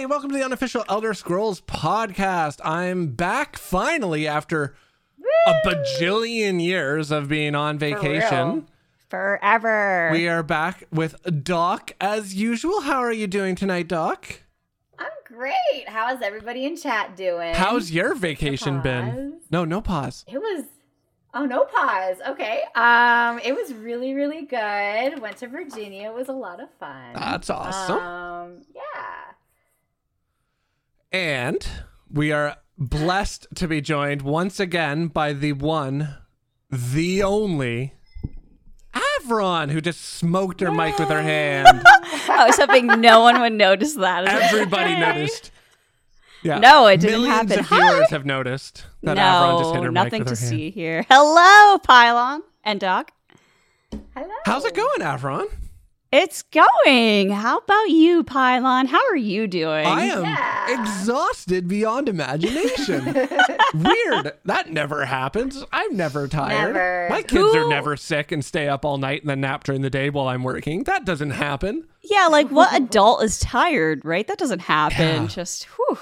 Everybody. Welcome to the unofficial Elder Scrolls podcast. I'm back finally after a bajillion years of being on vacation. Forever. We are back with Doc as usual. How are you doing tonight, Doc? I'm great. How's everybody in chat doing? How's your vacation been? No, no pause. It was Oh, no pause. Okay. Um it was really really good. Went to Virginia. It was a lot of fun. That's awesome. Um yeah. And we are blessed to be joined once again by the one, the only Avron, who just smoked her mic with her hand. I was hoping no one would notice that. Everybody Okay. noticed. Yeah. No, it didn't Millions happen. of viewers have noticed that Avron just hit her nothing mic to with her hand. see here. Hello, Pylawn and Doc. Hello. How's it going, Avron? It's going. How about you, Pylawn? How are you doing? I am Yeah. exhausted beyond imagination. Weird. That never happens. I'm never tired. Never. My kids are never sick and stay up all night and then nap during the day while I'm working. That doesn't happen. yeah, like what adult is tired, right? That doesn't happen. Yeah. Just whew.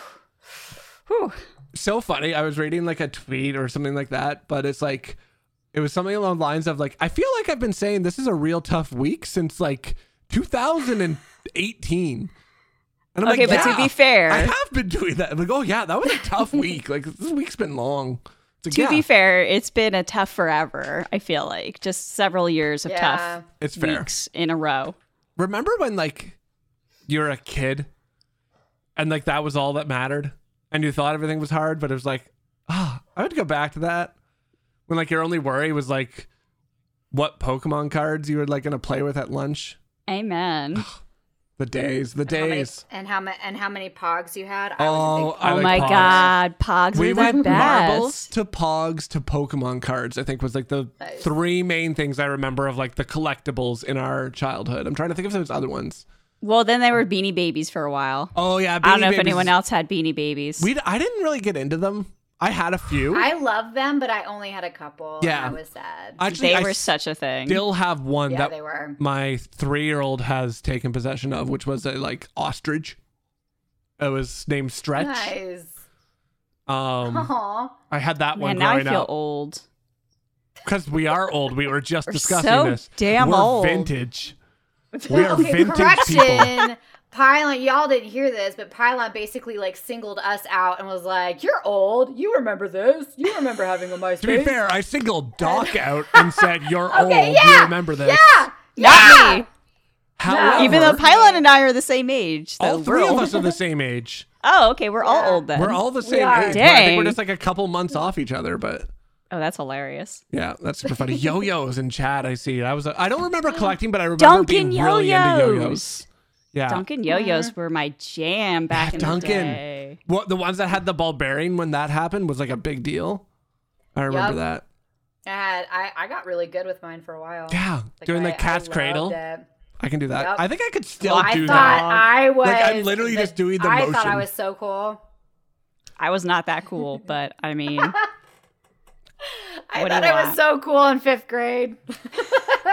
Whew. so funny. I was reading like a tweet or something like that, but it's like it was something along the lines of like I feel like I've been saying this is a real tough week since like 2018. And I'm Okay, like, but to be fair- I have been doing that. I'm like, oh yeah, that was a tough week. Like this week's been long. Like, To yeah, be fair, it's been a tough forever. I feel like just several years of Yeah. tough it's fair. weeks in a row. Remember when like you're a kid and like that was all that mattered and you thought everything was hard, but it was like, ah, I would go back to that. When like your only worry was like what Pokemon cards you were like gonna play with at lunch. Amen. The days, the How many, days. and how many and how many pogs you had? Oh, I was a big oh, I oh like my Pogs. god, Pogs We went best. marbles to Pogs to Pokemon cards. I think was like the Nice. three main things I remember of like the collectibles in our childhood. I'm trying to think of there's other ones. Well, then they were Beanie Babies for a while. Oh yeah, I don't Beanie know if anyone else had Beanie Babies. We I didn't really get into them. I had a few. I love them, but I only had a couple. Yeah. I was sad. Actually, they I were such a thing. still have one yeah, that they were. my three-year-old has taken possession of, which was a like ostrich. It was named Stretch. Nice. Um, Aw. I had that one Man, now I feel up old. because we are old. We were just We're discussing so this. damn we're old. vintage. We are Okay, vintage people. correction. Pylawn, y'all didn't hear this, but Pylawn basically like singled us out and was like, "You're old. You remember this. You remember having a MySpace." To be fair, I singled Doc out and said, "You're Okay, old. yeah, you remember this?" yeah, Not me. However, Even though Pylawn and I are the same age. So all three of us are the same age. Oh, okay. We're all old then. We're all the same age. but I think we're just like a couple months off each other, but. Oh, that's hilarious. Yeah, that's super funny. Yo-yos in chat. I see. I was. I don't remember collecting, but I remember Duncan being really into yo-yos. Yo-yos. Yeah. Duncan yo-yos were my jam back in Duncan. the day. What the ones that had the ball bearing when that happened was like a big deal. I remember Yup. that. I had I, I got really good with mine for a while. Yeah, Like, doing I- the cat's I loved cradle. it. I can do that. Yup. I think I could still Well, I do thought that. I was. Like, I'm literally the- just doing the I thought motion. I was so cool. I was not that cool, but I mean, I What do thought you I was want? so cool in fifth grade.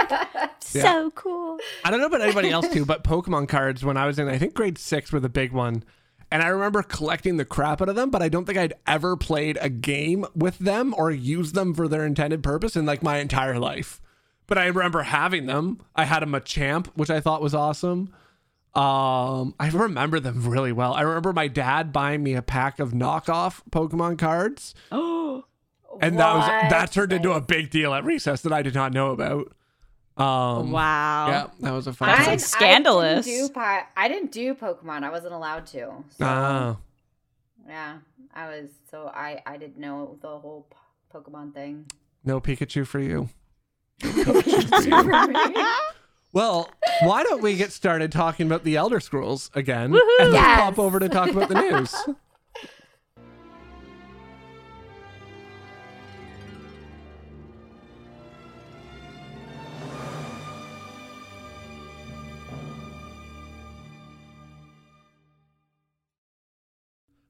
so cool. I don't know about anybody else too, but Pokemon cards when I was in I think grade six were the big one. And I remember collecting the crap out of them, but I don't think I'd ever played a game with them or used them for their intended purpose in like my entire life. But I remember having them. I had a Machamp, which I thought was awesome. Um, I remember them really well. I remember my dad buying me a pack of knockoff Pokemon cards, Oh, and that was that turned into a big deal at recess that I did not know about. Um, wow. Yeah, that was a fun. That's time. like scandalous. I didn't, do, pi- I didn't do Pokemon. I wasn't allowed to. So. Ah. Yeah, I was so I I didn't know the whole Pokemon thing. No Pikachu for you. For me. Well, why don't we get started talking about the Elder Scrolls again Woohoo! and then Yes. pop over to talk about the news?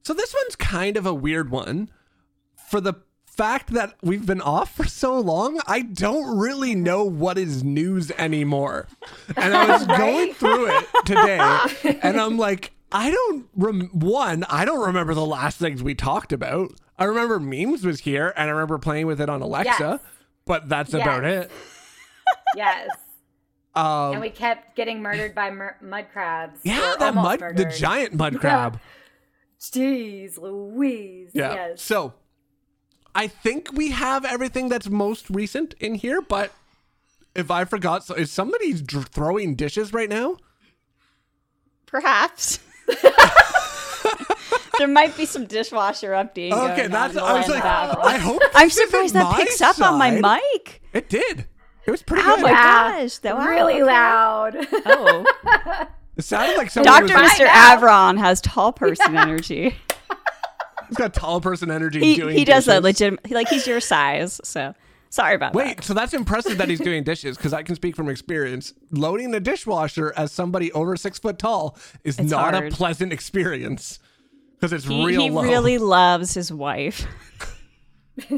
So this one's kind of a weird one for the fact that we've been off for so long. I don't really know what is news anymore. And I was going through it today and I'm like, I don't rem- one, I don't remember the last things we talked about. I remember memes was here and I remember playing with it on Alexa, Yes. but that's about it. yes, Um, and we kept getting murdered by mur- mud crabs. yeah, that mud, the giant mud crab. Jeez, Louise. Yeah. Yes. So I think we have everything that's most recent in here, but if I forgot, so is somebody dr- throwing dishes right now? Perhaps. there might be some dishwasher updating. Okay, going that's. on I was like, bathroom. I hope. I'm surprised that my picks up on my mic. It did. It was pretty Oh good. my gosh, that wow, really okay. loud. Oh, It sounded like someone Doctor was. Mr. Avron has tall person energy. He's got tall person energy. He doing he does that dishes. legit. Like he's your size. So sorry about Wait, that. Wait, so that's impressive that he's doing dishes because I can speak from experience. Loading the dishwasher as somebody over six foot tall is It's not hard. a pleasant experience because it's He, real he low. really loves his wife.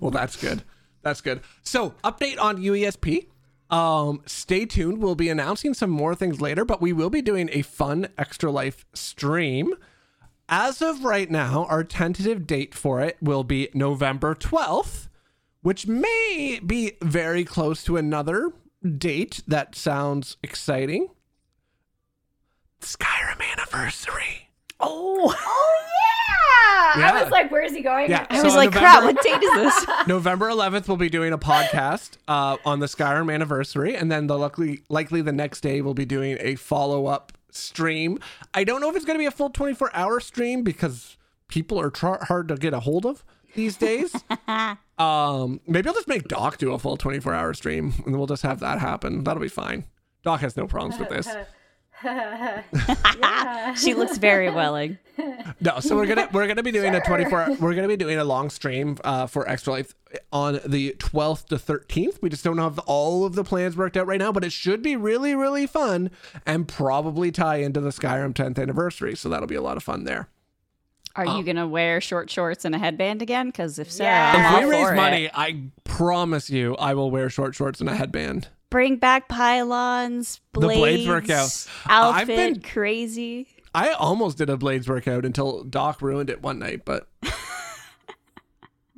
Well, that's good. That's good. So, update on UESP. Um, stay tuned. We'll be announcing some more things later, but we will be doing a fun Extra Life stream. As of right now, our tentative date for it will be November 12th, which may be very close to another date that sounds exciting. Skyrim anniversary. Oh, oh yeah. Yeah. I was like, where's he going? Yeah. I So was like, November- crap. What date is this? November 11th, we'll be doing a podcast uh, on the Skyrim anniversary, and then the luckily, likely the next day we'll be doing a follow up stream. I don't know if it's going to be a full 24 hour stream because people are tr- hard to get a hold of these days. um, maybe I'll just make Doc do a full 24 hour stream, and we'll just have that happen. That'll be fine. Doc has no problems with this. She looks very willing. No, so we're gonna we're gonna be doing a 24 we're gonna be doing a long stream uh, for Extra Life on the 12th to 13th. We just don't have all of the plans worked out right now, but it should be really really fun and probably tie into the Skyrim 10th anniversary. So that'll be a lot of fun there. Are you gonna wear short shorts and a headband again? Because if so, Yeah. I'm If we raise for it. money, I promise you, I will wear short shorts and a headband. Bring back Pylawn's, The blades, blades workout. Uh, outfit, I've been- crazy. I almost did a blades workout until Doc ruined it one night, but Why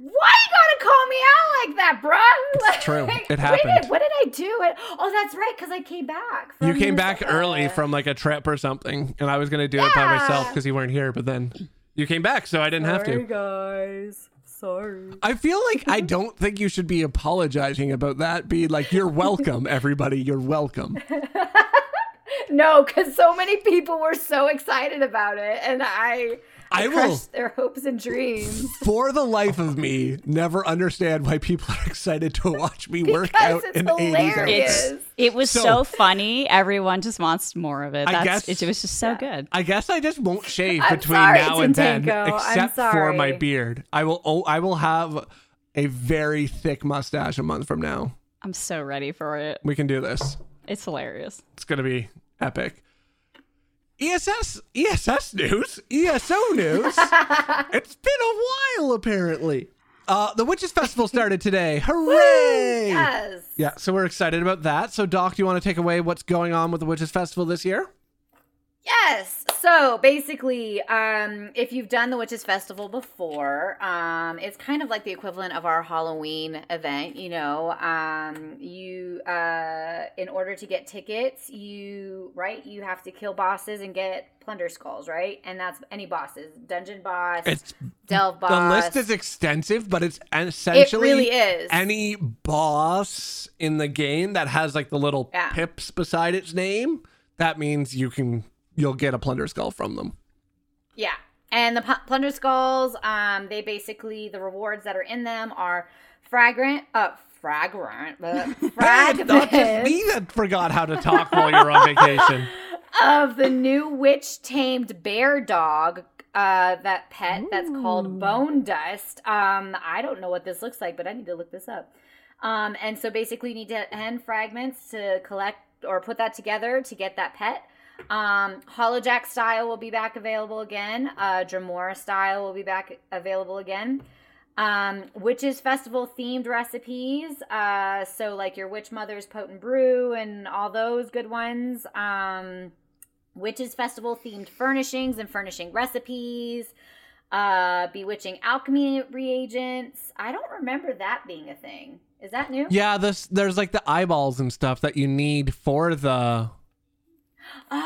you gotta call me out like that, bruh? It's true. It What happened. did, what did I do? It. Oh, that's right, because I came back. you came back Minnesota. early uh, from like a trip or something, and I was gonna do it by myself because you weren't here. But then you came back, so I didn't have Sorry, to. guys. Sorry. I feel like I don't think you should be apologizing about that. Be like, you're welcome, everybody. You're welcome. No, because so many people were so excited about it, and I, I will- crushed their hopes and dreams. For the life of me, never understand why people are excited to watch me work out it's in 80s hilarious. outfits. It was So- so, funny. Everyone just wants more of it. I That's, guess- it, it was just so good. I guess I just won't shave between sorry, now and then, Tintinko. Except for my beard. I will. Oh, I will have a very thick mustache a month from now. I'm so ready for it. We can do this. It's hilarious. It's gonna be epic. ESS ESS news, ESO news. it's been a while apparently. Uh, the Witches Festival started today. Hooray! Yes. Yeah, so we're excited about that. So, Doc, do you want to take away what's going on with the Witches Festival this year? Yes. So basically, um, if you've done the Witches Festival before, um, it's kind of like the equivalent of our Halloween event. You know, um, you uh, in order to get tickets, you right, you have to kill bosses and get plunder skulls, right? And that's any bosses, dungeon boss, It's delve boss. the list is extensive, but it's essentially It really is. any boss in the game that has like the little Yeah. pips beside its name. That means you can you'll get a plunder skull from them. Yeah. and the plunder skulls, um, they basically the rewards that are in them are fragrant, uh, fragrant, uh, Hey, it's not just me that forgot how to talk while you're on vacation. of the new witch tamed bear dog. Uh, that pet that's called Bone Dust. Um, I don't know what this looks like, but I need to look this up. Um, and so basically, you need to ten fragments to collect or put that together to get that pet. Um, Hollowjack style will be back available again. Uh, Dremora style will be back available again. Um, Witches Festival themed recipes. Uh, so like your Witch Mother's Potent Brew and all those good ones. Um, Witches Festival themed furnishings and furnishing recipes. Uh, bewitching alchemy reagents. I don't remember that being a thing. Is that new? Yeah, this there's like the eyeballs and stuff that you need for the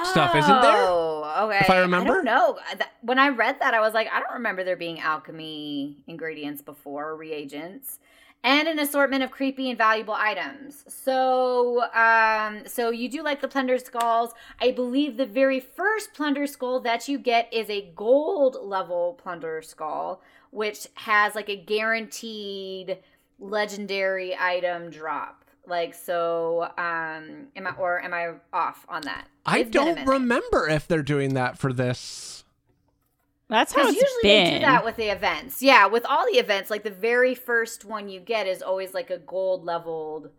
stuff, isn't there? Oh, okay. If I remember? I don't know. Th- When I read that, I was like, I don't remember there being alchemy ingredients before, reagents, and an assortment of creepy and valuable items. So, um, so you do like the plunder skulls. I believe the very first plunder skull that you get is a gold level plunder skull, which has like a guaranteed legendary item drop. Like so, um, am I or am I off on that? I It's been a don't remember if they're doing that for this. That's how Because it's usually been. they do that with the events. Yeah, with all the events, like the very first one you get is always like a gold leveled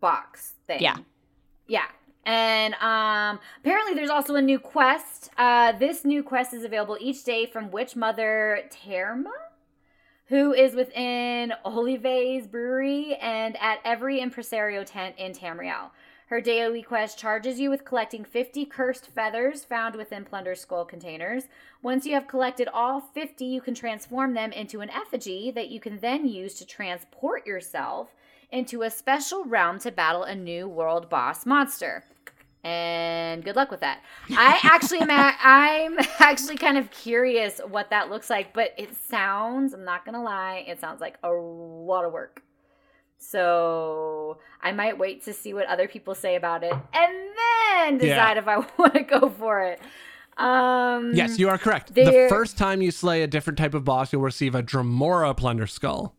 box thing. Yeah. Yeah. And um apparently there's also a new quest. Uh this new quest is available each day from Witch Mother Terma, who is within Olive's brewery and at every impresario tent in Tamriel. Her daily quest charges you with collecting 50 cursed feathers found within Plunder Skull containers. Once you have collected all 50, you can transform them into an effigy that you can then use to transport yourself into a special realm to battle a new world boss monster. And good luck with that. I actually am a- I'm actually kind of curious what that looks like, but it sounds, I'm not going to lie, it sounds like a lot of work. So I might wait to see what other people say about it and then Yeah. decide if I want to go for it. Um, Yes, you are correct. The first time you slay a different type of boss, you'll receive a Dremora plunder skull.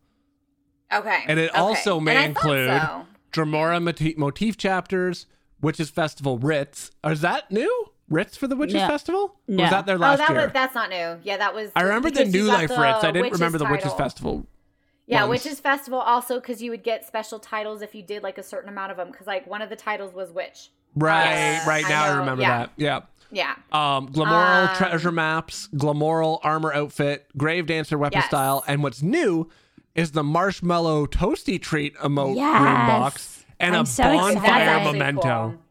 Okay. And it okay. also may include so. Dremora motif, motif chapters, Witches Festival Ritz. Is that new? Ritz for the Witches No. Festival? Or No. was that their Oh, that year? was that's not new. Yeah, that was. I remember the New Life the Ritz. I didn't remember the Witches. Festival. Yeah, ones. Witches Festival also because you would get special titles if you did like a certain amount of them. Because like one of the titles was Witch. Right, Yes, right now I, know, remember yeah. that. Yeah. Yeah. Um, Glenmoril Um, treasure maps, Glenmoril armor outfit, Grave Dancer weapon Yes. style, and what's new is the Marshmallow Toasty Treat emote Yes. room box and I'm a so bonfire excited. Memento.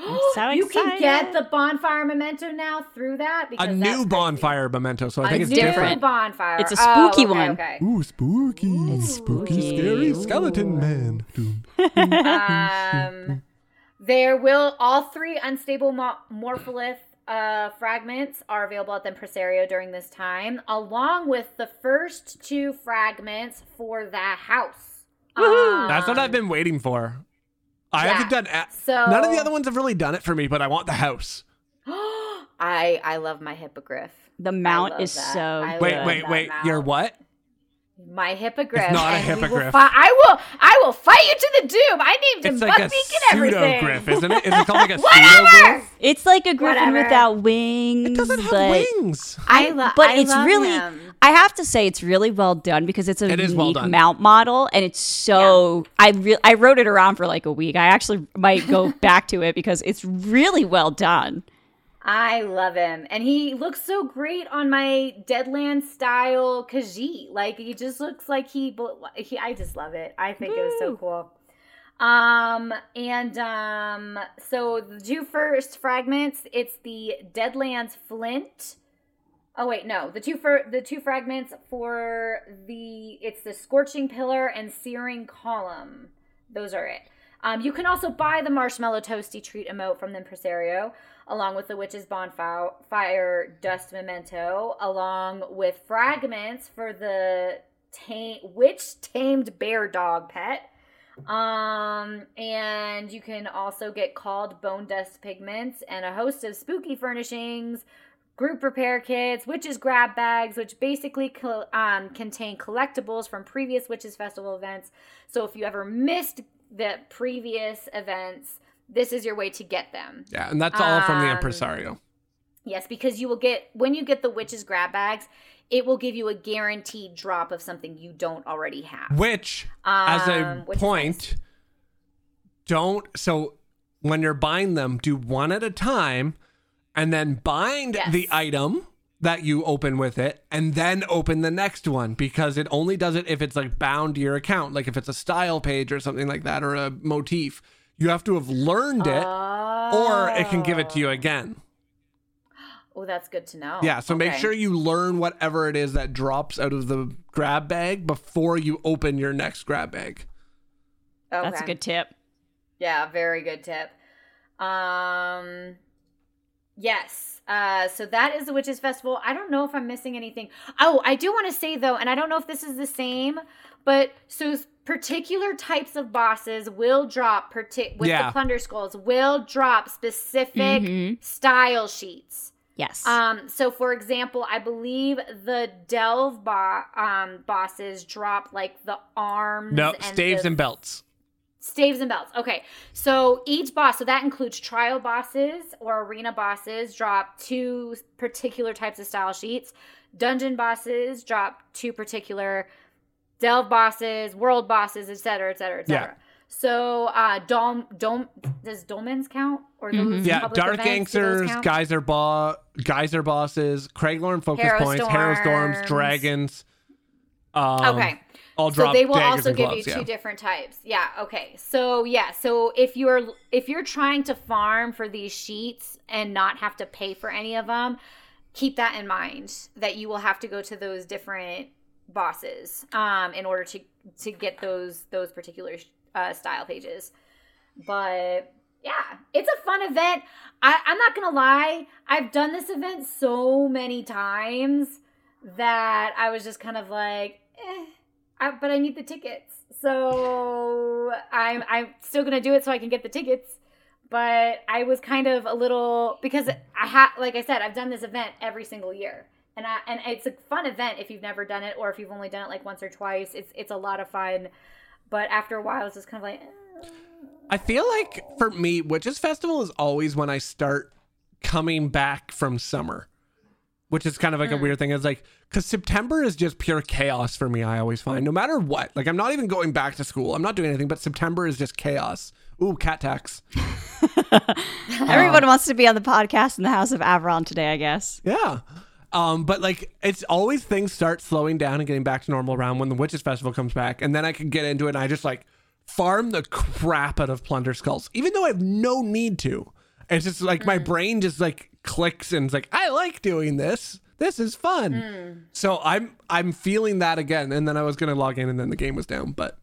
I'm so you can get the bonfire memento now through that A because that's new crazy. bonfire memento, so I think a it's different. bonfire. It's a Oh, spooky okay, one. Okay. Ooh, spooky, It's spooky. scary skeleton man. um, there will all three unstable mo- morpholith uh, fragments are available at the impresario during this time, along with the first two fragments for the house. Woohoo! That's what Um, I've been waiting for. I yeah. haven't done. A- So None of the other ones have really done it for me, but I want the house. I I love my hippogriff. The mount is that. so I Wait, wait, wait. mount. You're what? My hippogriff. It's not a and will hippogriff. fi- I will. I will fight you to the doom. I named him It's like a Buckbeak and everything. pseudo griff, isn't it? Is it called like a pseudo Whatever. griff? It's like a griffin Whatever. without wings. It doesn't have but wings. I love. but it's really him. I have to say it's really well done because it's a It is well unique done. mount model and it's so I re- I wrote it around for like a week. I actually might go back to it because it's really well done. I love him, and he looks so great on my Deadland style Khajiit. Like he just looks like he. he I just love it. I think it was so cool. Um and um so the two first fragments, it's the Deadlands Flint. Oh wait, no. The two for the two fragments for the it's the Scorching Pillar and Searing Column. Those are it. Um, you can also buy the Marshmallow Toasty Treat emote from the Impresario, along with the Witch's Bonfire Fire Dust Memento, along with fragments for the tame, Witch Tamed Bear Dog Pet. Um, and you can also get called Bone Dust Pigments and a host of spooky furnishings, group repair kits, witches grab bags, which basically co- um, contain collectibles from previous witches festival events. So if you ever missed the previous events, this is your way to get them. Yeah, and that's all from the Um, impresario. Yes, because you will get when you get the witches grab bags, it will give you a guaranteed drop of something you don't already have. Which, as a Um, which point, don't. So when you're buying them, do one at a time, and then bind Yes. the item that you open with it, and then open the next one because it only does it if it's like bound to your account, like if it's a style page or something like that, or a motif. You have to have learned it, or it can give it to you again. Oh, that's good to know. Yeah, so make sure you learn whatever it is that drops out of the grab bag before you open your next grab bag. That's a good tip. Yeah, very good tip. Um yes. Uh so that is the Witches Festival. I don't know if I'm missing anything. Oh, I do want to say though, and I don't know if this is the same, but so particular types of bosses will drop partic- with Yeah. the plunder skulls will drop specific Mhm. style sheets. Yes. Um, so for example, I believe the delve bo- um, bosses drop like the arms. No, and staves the and belts. Staves and belts. Okay. So each boss, so that includes trial bosses or arena bosses, drop two particular types of style sheets. Dungeon bosses drop two particular delve bosses, world bosses, et cetera, et cetera, et Yeah. So uh dom dom does dolmens count? Or those Mhm. Yeah, Dark events, do Gangsters. Geyser Bo- Geyser Bosses, Craglorn Focus Harrow Points, Harrow Storms, Storms. Dragons. Um, okay. All so they will also give gloves, you two yeah. different types. Yeah okay. So yeah so if you're if you're trying to farm for these sheets and not have to pay for any of them keep that in mind that you will have to go to those different bosses um in order to to get those those particular uh, style pages. But yeah it's a fun event. I, i'm not gonna lie i've done this event so many times that i was just kind of like eh, I, but I need the tickets. So I'm I'm still gonna do it so I can get the tickets. But I was kind of a little because I had like I said I've done this event every single year, and I and it's a fun event if you've never done it or if you've only done it like once or twice. It's it's a lot of fun. But after a while, it's just kind of like. eh. I feel like for me, Witches Festival is always when I start coming back from summer, which is kind of like a mm. weird thing. It's like, because September is just pure chaos for me, I always find, no matter what. Like, I'm not even going back to school, I'm not doing anything, but September is just chaos. Ooh, cat tax. Um, Everyone wants to be on the podcast in the House of Avron today, I guess. Yeah. Um, but like it's always things start slowing down and getting back to normal around when the Witches Festival comes back, and then I can get into it and I just like farm the crap out of plunder skulls, even though I have no need to. It's just like my mm. brain just like clicks and it's like, I like doing this. This is fun. Hmm. So I'm I'm feeling that again. And then I was gonna log in and then the game was down. But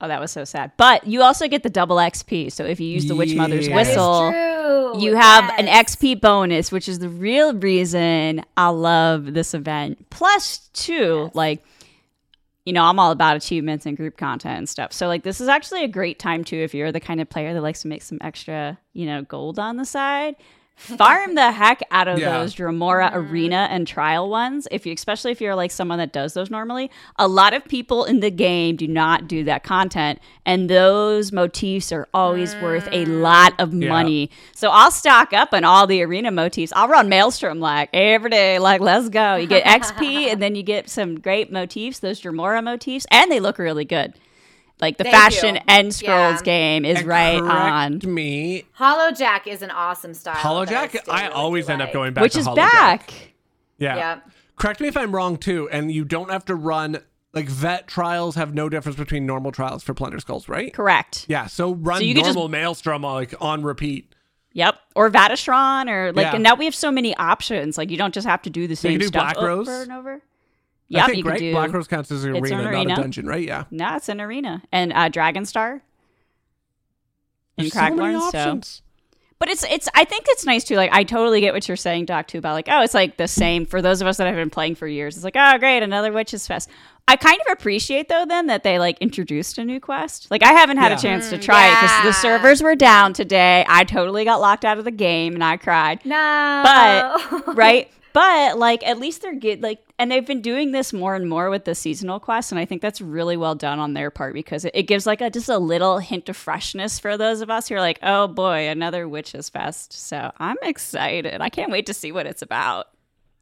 Oh, that was so sad. But you also get the double XP. So if you use the Witch Mother's Yeah. That is whistle, you have an XP bonus, which is the real reason I love this event. Plus, two, like, you know, I'm all about achievements and group content and stuff. So, like, this is actually a great time, too, if you're the kind of player that likes to make some extra, you know, gold on the side. Farm the heck out of Yeah. those Dremora mm-hmm. arena and trial ones. If you, especially if you're like someone that does those normally, a lot of people in the game do not do that content, and those motifs are always worth a mm. lot of Yeah. money. So I'll stock up on all the arena motifs. I'll run Maelstrom like every day. Like, let's go. You get XP, and then you get some great motifs, those Dremora motifs, and they look really good. Like the Thank fashion you. and scrolls Yeah. game is and right correct on, me. Hollow Jack is an awesome style. Hollow that I Jack, I really always do end up going back which to is Hollow Jack. back. Yeah. Yeah. Correct me if I'm wrong too, and you don't have to run like vet trials have no difference between normal trials for Plunder Skulls, right? Correct. Yeah, so run So you could just- normal Maelstrom on, like on repeat. Yep. Or Vateshran or like Yeah. and now we have so many options. Like you don't just have to do the same can do stuff Black Rose. over and over. I think you can right? do Black Rose counts as an It's arena, an not a dungeon, right? Yeah. No, it's an arena. And uh Dragonstar in There's so many Craglorn. So options. But it's it's I think it's nice too. Like I totally get what you're saying, Doc, too, about like, oh, it's like the same for those of us that have been playing for years. It's like, oh great, another Witches Fest. I kind of appreciate though then that they like introduced a new quest. Like I haven't had Yeah. a chance to try it because the servers were down today. I totally got locked out of the game and I cried. No. But right? But like at least they're good like and they've been doing this more and more with the seasonal quests and i think that's really well done on their part because it, it gives like a just a little hint of freshness for those of us who are like oh boy another witches fest so i'm excited i can't wait to see what it's about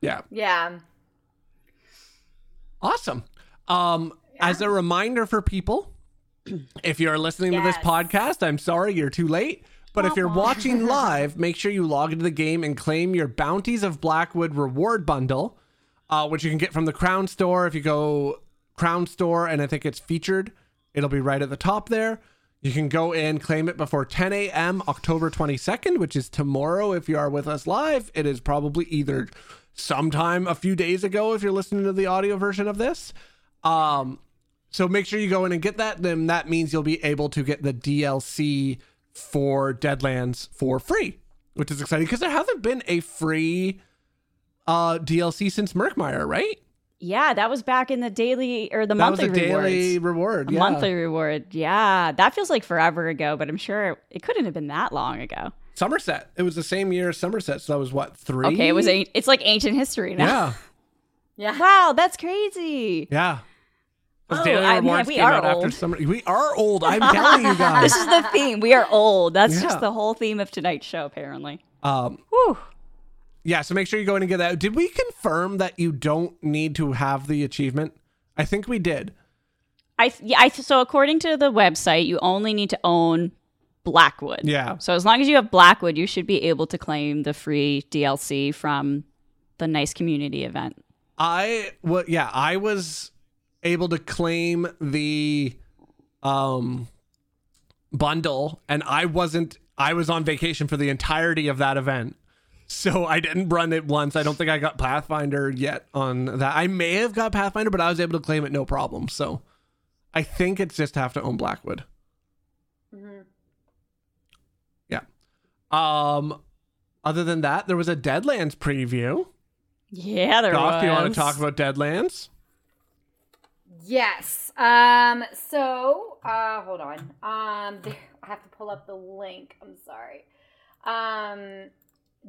Yeah. Yeah. Awesome. Um, As a reminder for people, if you're listening to this podcast, I'm sorry you're too late. But if you're watching live, make sure you log into the game and claim your Bounties of Blackwood reward bundle, uh, which you can get from the Crown Store. If you go Crown Store and I think it's featured, it'll be right at the top there. You can go in, claim it before 10 a.m. October 22nd, which is tomorrow. If you are with us live, it is probably either sometime a few days ago if you're listening to the audio version of this. Um, so make sure you go in and get that. Then that means you'll be able to get the DLC for Deadlands for free, which is exciting because there hasn't been a free uh DLC since Murkmire, right? yeah that was back in the daily or the That was monthly a daily rewards reward. a yeah. monthly reward yeah that feels like forever ago but i'm sure it couldn't have been that long ago Somerset. It was the same year as Somerset, so that was what three? okay it was a, it's like ancient history now yeah, Yeah. wow that's crazy yeah. Oh, daily I mean, rewards we came are out after old. summer. We are old. I'm telling you guys. this is the theme. We are old. That's Yeah. just the whole theme of tonight's show, apparently. Um, Whew. yeah. So make sure you go in and get that. Did we confirm that you don't need to have the achievement? I think we did. I, th- yeah, I th- so according to the website, you only need to own Blackwood. Yeah. So as long as you have Blackwood, you should be able to claim the free DLC from the nice community event. I well, yeah, I was able to claim the um bundle and I wasn't I was on vacation for the entirety of that event. So I didn't run it once. I don't think I got Pathfinder yet on that. I may have got Pathfinder, but I was able to claim it no problem. So I think it's just have to own Blackwood. Yeah. Um other than that, there was a Deadlands preview. Yeah, there Goff, was. do you want to talk about Deadlands? Yes. Um. So, uh, hold on. Um, I have to pull up the link. I'm sorry. Um,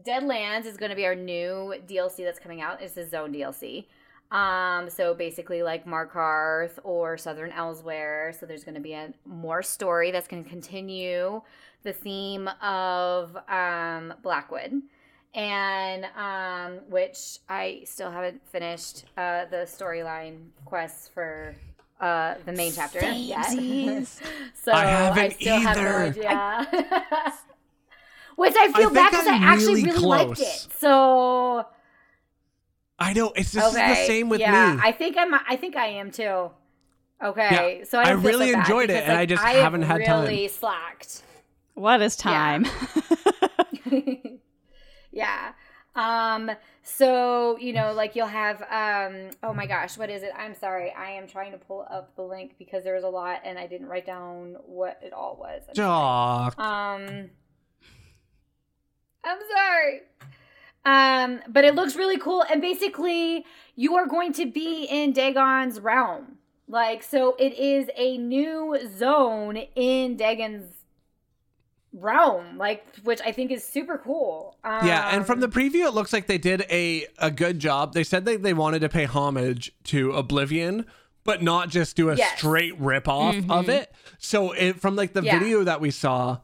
Deadlands is going to be our new DLC that's coming out. It's the Zone DLC. Um, so basically like Markarth or Southern Elsweyr. So there's going to be a more story that's going to continue the theme of um, Blackwood. And um, which I still haven't finished uh, the storyline quests for uh, the main chapter yet. So I haven't still have no either. idea. Which I feel think bad because I actually really really liked it. So I know it's this okay, is the same with yeah, me. I think I'm. I think I am too. Okay, so I, I don't so really bad enjoyed it, because, and I just have haven't had time. really slacked. What is time? yeah. Um. So you know, like you'll have. Um. Oh my gosh, what is it? I'm sorry. I am trying to pull up the link because there was a lot, and I didn't write down what it all was. Jock. Um, I'm sorry. Um, but it looks really cool, and basically, you are going to be in Dagon's realm. Like, so it is a new zone in Dagon's realm, like, which I think is super cool. Um, yeah, and from the preview, it looks like they did a a good job. They said that they wanted to pay homage to Oblivion, but not just do a Yes. straight rip off of it. So it from like the Yeah. video that we saw,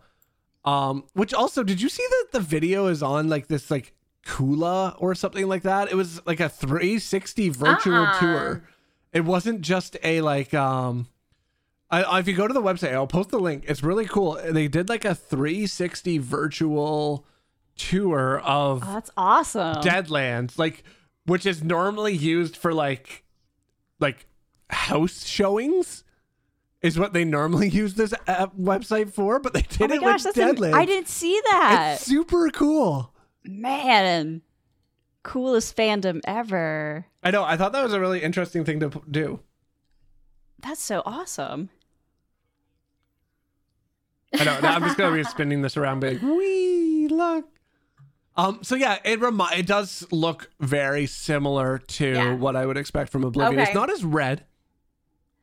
um, which also did you see that the video is on like this like Kuula or something like that? It was like a 360 virtual Uh-uh. tour. It wasn't just a like um I, if you go to the website, I'll post the link. It's really cool. They did like a 360 virtual tour of Oh, that's awesome. Deadlands, like which is normally used for like like house showings. Is what they normally use this website for, but they oh did my it gosh, with Deadlands. I didn't see that. It's super cool. Man, coolest fandom ever. I know. I thought that was a really interesting thing to do. That's so awesome. I know. I'm just gonna be spinning this around, big. Wee look. Um. So yeah, it remi- It does look very similar to Yeah. what I would expect from Oblivion. It's not as red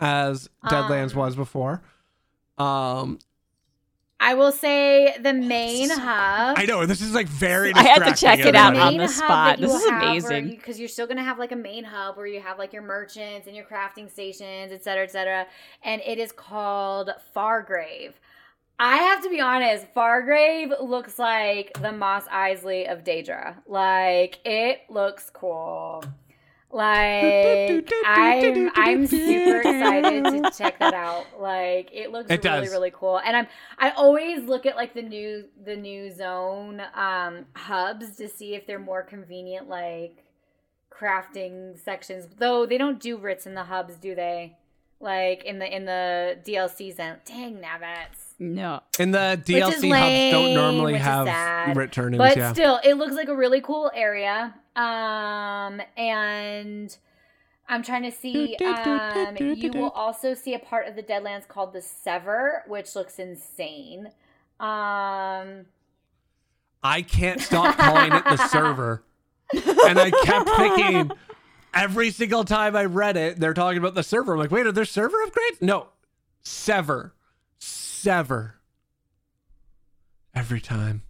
as Deadlands Um. was before. Um. I will say the main hub. I know this is like very. I had to check it out everybody. on the spot. This is amazing. because you're still gonna have like a main hub where you have like your merchants and your crafting stations, et cetera, et cetera. And it is called Fargrave. I have to be honest, Fargrave looks like the Mos Eisley of Daedra. Like it looks cool. Like I'm I'm super excited to check that out. Like it looks It really does. really cool. And I'm I always look at like the new the new zone um hubs to see if they're more convenient like crafting sections. Though they don't do Ritz in the hubs, do they? Like in the in the DLC zone. Dang nabbits. No. And the DLC hubs don't normally have returnings. But yeah. still, it looks like a really cool area. Um, and I'm trying to see. Um, you will also see a part of the Deadlands called the Sever, which looks insane. Um, I can't stop calling it the server. and I kept thinking every single time I read it, they're talking about the server. I'm like, wait, are there server upgrades? No. Sever. Sever. Every time.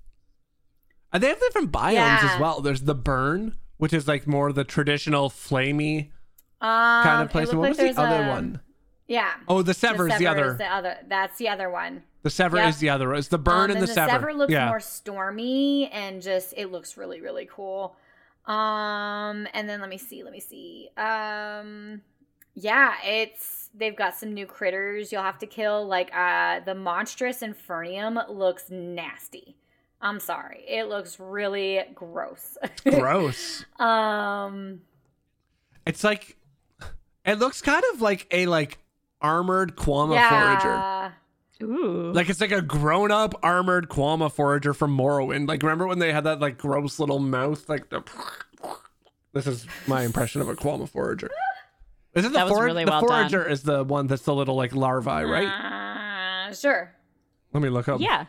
And they have different biomes Yeah. as well. There's the burn, which is like more the traditional flamey um, kind of place. And what like was the other a- one? Yeah. Oh, the sever is the other. is the other. That's the other one. The sever Yep. is the other. It's the burn Um, and the, several. The sever. looks yeah. more stormy and just it looks really really cool. Um, and then let me see, let me see. Um, yeah, it's they've got some new critters you'll have to kill. Like uh, the monstrous infernium looks nasty. I'm sorry, it looks really gross. Gross. um, It's like it looks kind of like a like armored Kwama forager. Ooh. Like it's like a grown up armored Kwama forager from Morrowind. Like remember when they had that like gross little mouth? Like the This is my impression of a Kwama forager. Is it the That was really the well done. forager is the one that's the little like larvae, right? Uh, sure. Let me look up. yeah.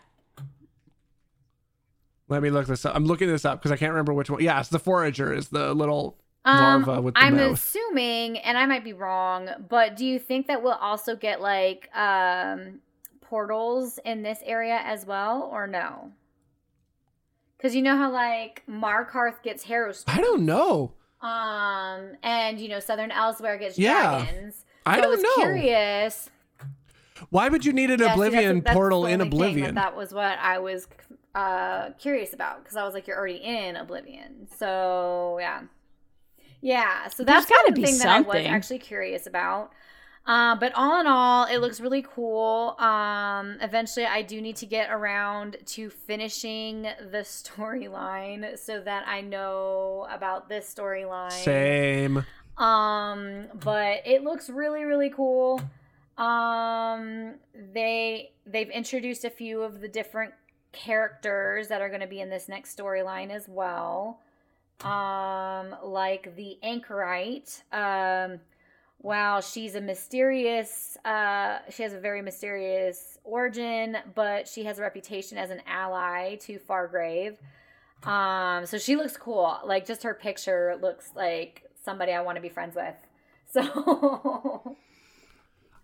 Let me look this up. I'm looking this up because I can't remember which one. Yeah, it's the forager is the little Um, larva with the I'm mouth. assuming, and I might be wrong, but do you think that we'll also get like um portals in this area as well, or no? Because you know how like Markarth gets Harrowstorm, I don't know. Um, and you know Southern Elsweyr gets Yeah. dragons. I don't was know. Curious. Why would you need an Yeah, see, that's- Oblivion that's portal in only that Oblivion? That was what I was uh curious about because I was like, you're already in Oblivion, so yeah, yeah. So There's that's gotta kind of be the thing that I was actually curious about. Um, but all in all, it looks really cool. Um, eventually, I do need to get around to finishing the storyline so that I know about this storyline. Same. Um, but it looks really really cool. Um, they they've introduced a few of the different characters that are going to be in this next storyline as well. Um, like the anchorite. Um, wow, she's a mysterious. Uh, she has a very mysterious origin, but she has a reputation as an ally to Fargrave. Um, so she looks cool. Like just her picture looks like somebody I want to be friends with. So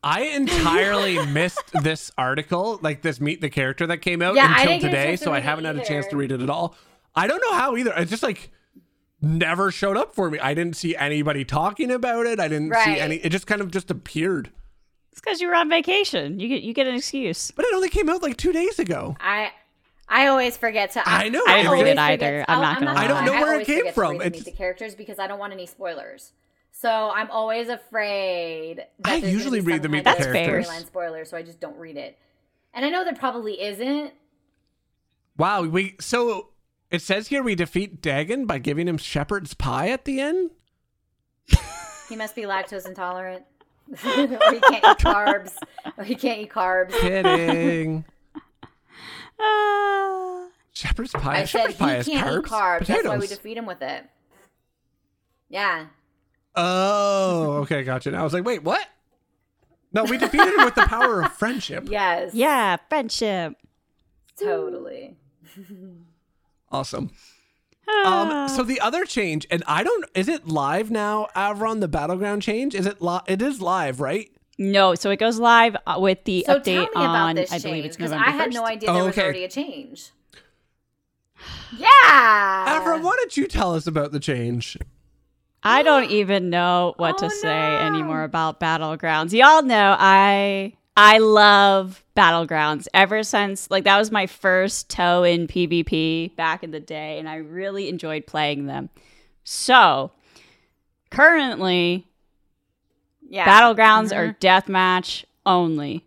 I entirely missed this article, like this meet the character that came out Yeah, until didn't get a today, so I haven't had a chance to read it at all. I don't know how either. It's just like never showed up for me. I didn't see anybody talking about it. I didn't see any. It just kind of just appeared. It's because you were on vacation. You get you get an excuse. But it only came out like two days ago. I I always forget to. I know. I didn't read it either. forget- I'm I'll- not gonna I don't know where it came forget to from. read and It's- meet the characters because I don't want any spoilers. So I'm always afraid. That I usually read the some Meet the kind Characters. storyline spoiler, so I just don't read it. And I know there probably isn't. Wow. We so it says here we defeat Dagon by giving him shepherd's pie at the end. He must be lactose intolerant, or he can't eat carbs, or he can't eat carbs. Kidding. Shepherd's pie. I said shepherd's he pie can't carbs. eat carbs. Potatoes. That's why we defeat him with it. Yeah. Oh, okay, gotcha. And I was like, wait, what? No, we defeated him with the power of friendship. Yes. yeah, friendship. Totally. Awesome. Ah. Um, so the other change, and I don't, is it live now, Avron, the battleground change? Is it li- It is live, right? No, so it goes live uh, with the So update tell me about on. this I believe it's because November I had 1st. no idea Oh, there was already a change. Yeah. Avra, why don't you tell us about the change? I don't even know what Oh, to say no. anymore about battlegrounds. Y'all know I I love battlegrounds ever since like that was my first toe in PvP back in the day and I really enjoyed playing them. So, currently Yeah. battlegrounds are deathmatch only.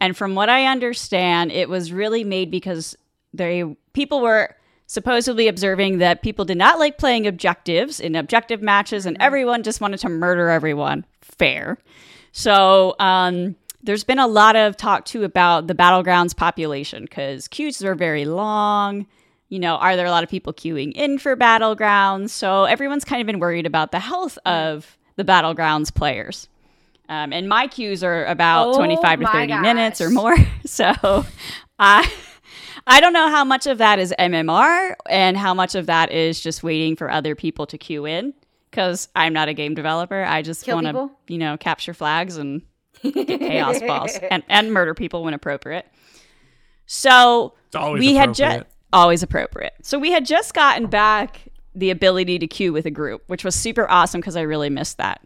And from what I understand, it was really made because they people were supposedly observing that people did not like playing objectives in objective matches and everyone just wanted to murder everyone. Fair. So, um there's been a lot of talk too about the battlegrounds population because queues are very long. You know, are there a lot of people queuing in for battlegrounds? So everyone's kind of been worried about the health of the battlegrounds players. Um, and my queues are about Oh 25 to my 30 minutes or more. So I I don't know how much of that is MMR and how much of that is just waiting for other people to queue in because I'm not a game developer. I just want to, you know, capture flags and chaos balls and, and murder people when appropriate. So It's always we had just always appropriate. So we had just gotten back the ability to queue with a group, which was super awesome because I really missed that.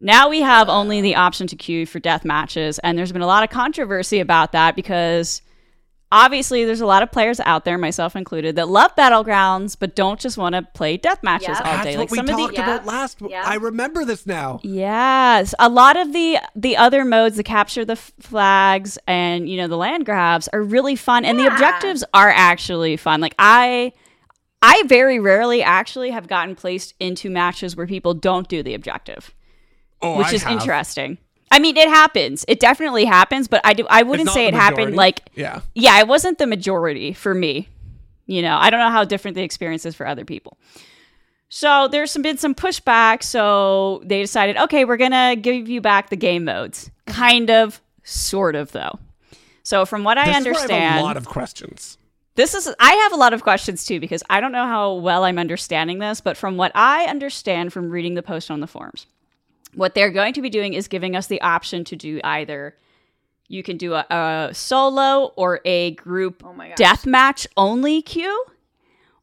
Now we have only the option to queue for death matches, and there's been a lot of controversy about that because obviously there's a lot of players out there, myself included, that love battlegrounds but don't just want to play death matches Yep. all That's day. what we some of the talked Yeah. about last. Yeah. I remember this now. Yes, a lot of the the other modes, the capture the flags and you know the land grabs, are really fun, and the objectives are actually fun. Like I, I very rarely actually have gotten placed into matches where people don't do the objective, Oh, which I is have. interesting. I mean, it happens. It definitely happens, but I do. I wouldn't say it happened like Yeah. yeah, it wasn't the majority for me. You know, I don't know how different the experience is for other people. So there's some been some pushback. So they decided, okay, we're gonna give you back the game modes. Kind of, sort of though. So from what I This is where I understand, have a lot of questions. this is I have a lot of questions too because I don't know how well I'm understanding this, but from what I understand from reading the post on the forums, what they're going to be doing is giving us the option to do either you can do a, a solo or a group Oh my gosh. deathmatch only queue,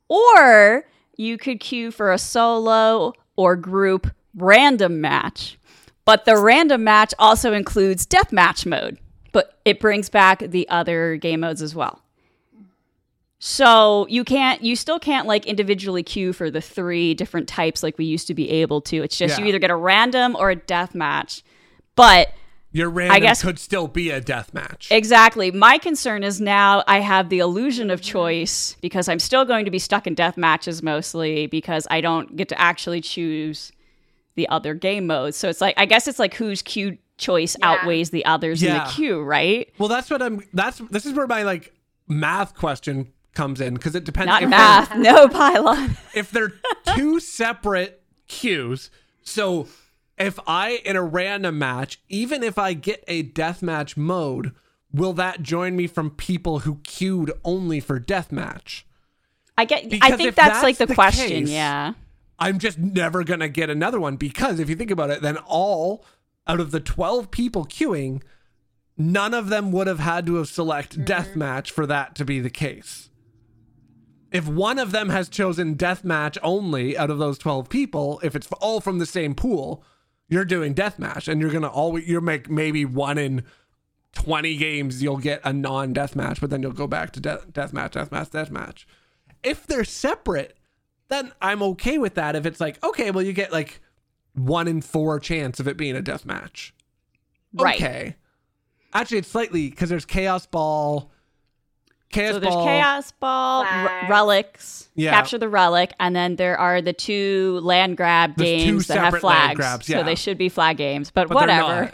or you could queue for a solo or group random match. But the random match also includes deathmatch mode, but it brings back the other game modes as well. So you can't, you still can't like individually queue for the three different types like we used to be able to. It's just Yeah. you either get a random or a death match. But Your random I guess- could still be a death match. exactly, my concern is now I have the illusion of choice because I'm still going to be stuck in death matches mostly because I don't get to actually choose the other game modes. So it's like, I guess it's like whose queue choice Yeah. outweighs the others in the queue, right? well, that's what I'm. That's this is where my like math question comes in because it depends. Not if math, no Pylawn. if they're two separate queues. So if I in a random match, even if I get a deathmatch mode, will that join me from people who queued only for deathmatch? I get. I think if that's, like the, the question. case, yeah. I'm just never gonna get another one because if you think about it, then all out of the 12 people queuing, none of them would have had to have select mm-hmm. deathmatch for that to be the case. If one of them has chosen deathmatch only out of those 12 people, if it's all from the same pool, you're doing deathmatch and you're gonna always you're make maybe one in 20 games you'll get a non-deathmatch, but then you'll go back to de- deathmatch, deathmatch, deathmatch. If they're separate, then I'm okay with that. If it's like, okay, well, you get like one in four chance of it being a death match. Right. Okay. Actually, it's slightly because there's Chaos Ball. Chaos So there's Ball. chaos ball, r- relics, Yeah. capture the relic, and then there are the two land grab There's two games that have separate flags. grabs, So they should be flag games, but, but whatever. not.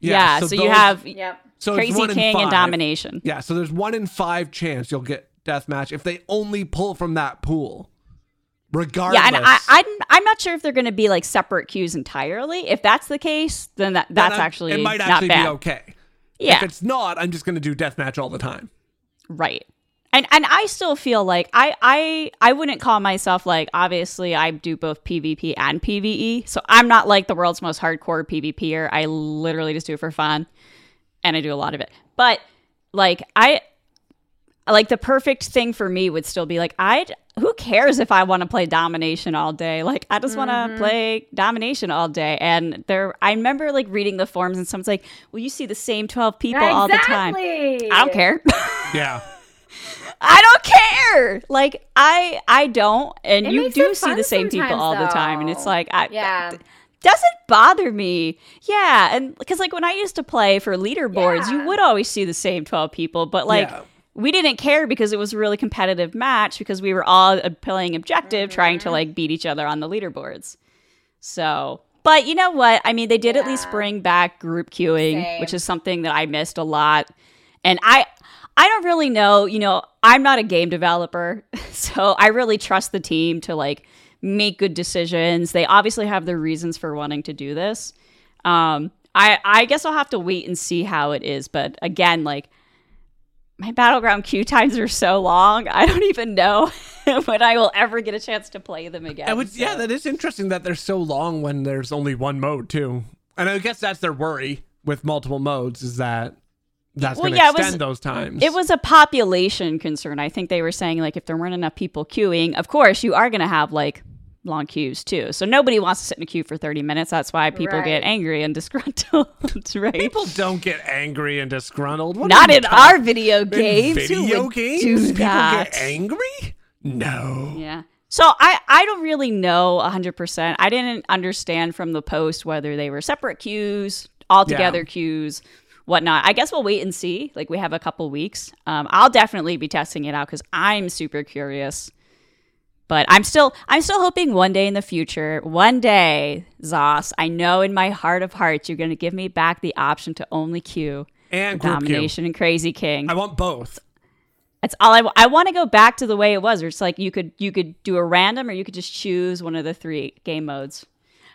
Yeah. so you those- have Yep. so Crazy King and. Domination. Yeah, so there's one in five chance you'll get death match if they only pull from that pool. Regardless. Yeah, and I, I'm I'm not sure if they're going to be like separate queues entirely. If that's the case, then that that's I'm- actually it might not actually bad. be okay. Yeah, If it's not, I'm just gonna do death match all the time. Right. and and I still feel like I I I wouldn't call myself like obviously I do both PvP and PvE. So I'm not like the world's most hardcore PvPer. I literally just do it for fun and I do a lot of it. But like I like the perfect thing for me would still be like I who cares if I want to play domination all day? Like I just want to play domination all day. And there I remember like reading the forums and someone's like, "Well, you see the same 12 people all the time." I don't care. Yeah. I don't care. Like I I don't and It you do see the same people sometimes, all the time and it's like I Yeah. doesn't bother me. Yeah, and because like when I used to play for leaderboards, you would always see the same 12 people, but like Yeah. We didn't care because it was a really competitive match because we were all playing objective trying Mm-hmm. to like beat each other on the leaderboards. So, but you know what? I mean, they did at least bring back group queuing, Same. which is something that I missed a lot. And I I don't really know, you know, I'm not a game developer, so I really trust the team to like make good decisions. They obviously have their reasons for wanting to do this. Um I I guess I'll have to wait and see how it is, but again, like my battleground queue times are so long. I don't even know when I will ever get a chance to play them again. I would, yeah, that is interesting that they're so long when there's only one mode too. And I guess that's their worry with multiple modes is that that's Well, going to yeah, it was- extend those times. It was a population concern. I think they were saying like if there weren't enough people queuing, of course you are going to have like long queues too. So nobody wants to sit in a queue for 30 minutes. That's why people Right. get angry and disgruntled, right? People don't get angry and disgruntled. What Not in talking- our video games. Who video games. do People that? get angry. No. Yeah. So I, I don't really know 100%. I didn't understand from the post whether they were separate queues, all together Yeah. queues, whatnot. I guess we'll wait and see. Like we have a couple weeks. Um, I'll definitely be testing it out because I'm super curious. But I'm still I'm still hoping one day in the future, one day, Zos, I know in my heart of hearts you're gonna give me back the option to only queue And. Domination and Crazy King. I want both. That's all I, w- I want to go back to the way it was. Where it's like you could you could do a random or you could just choose one of the three game modes.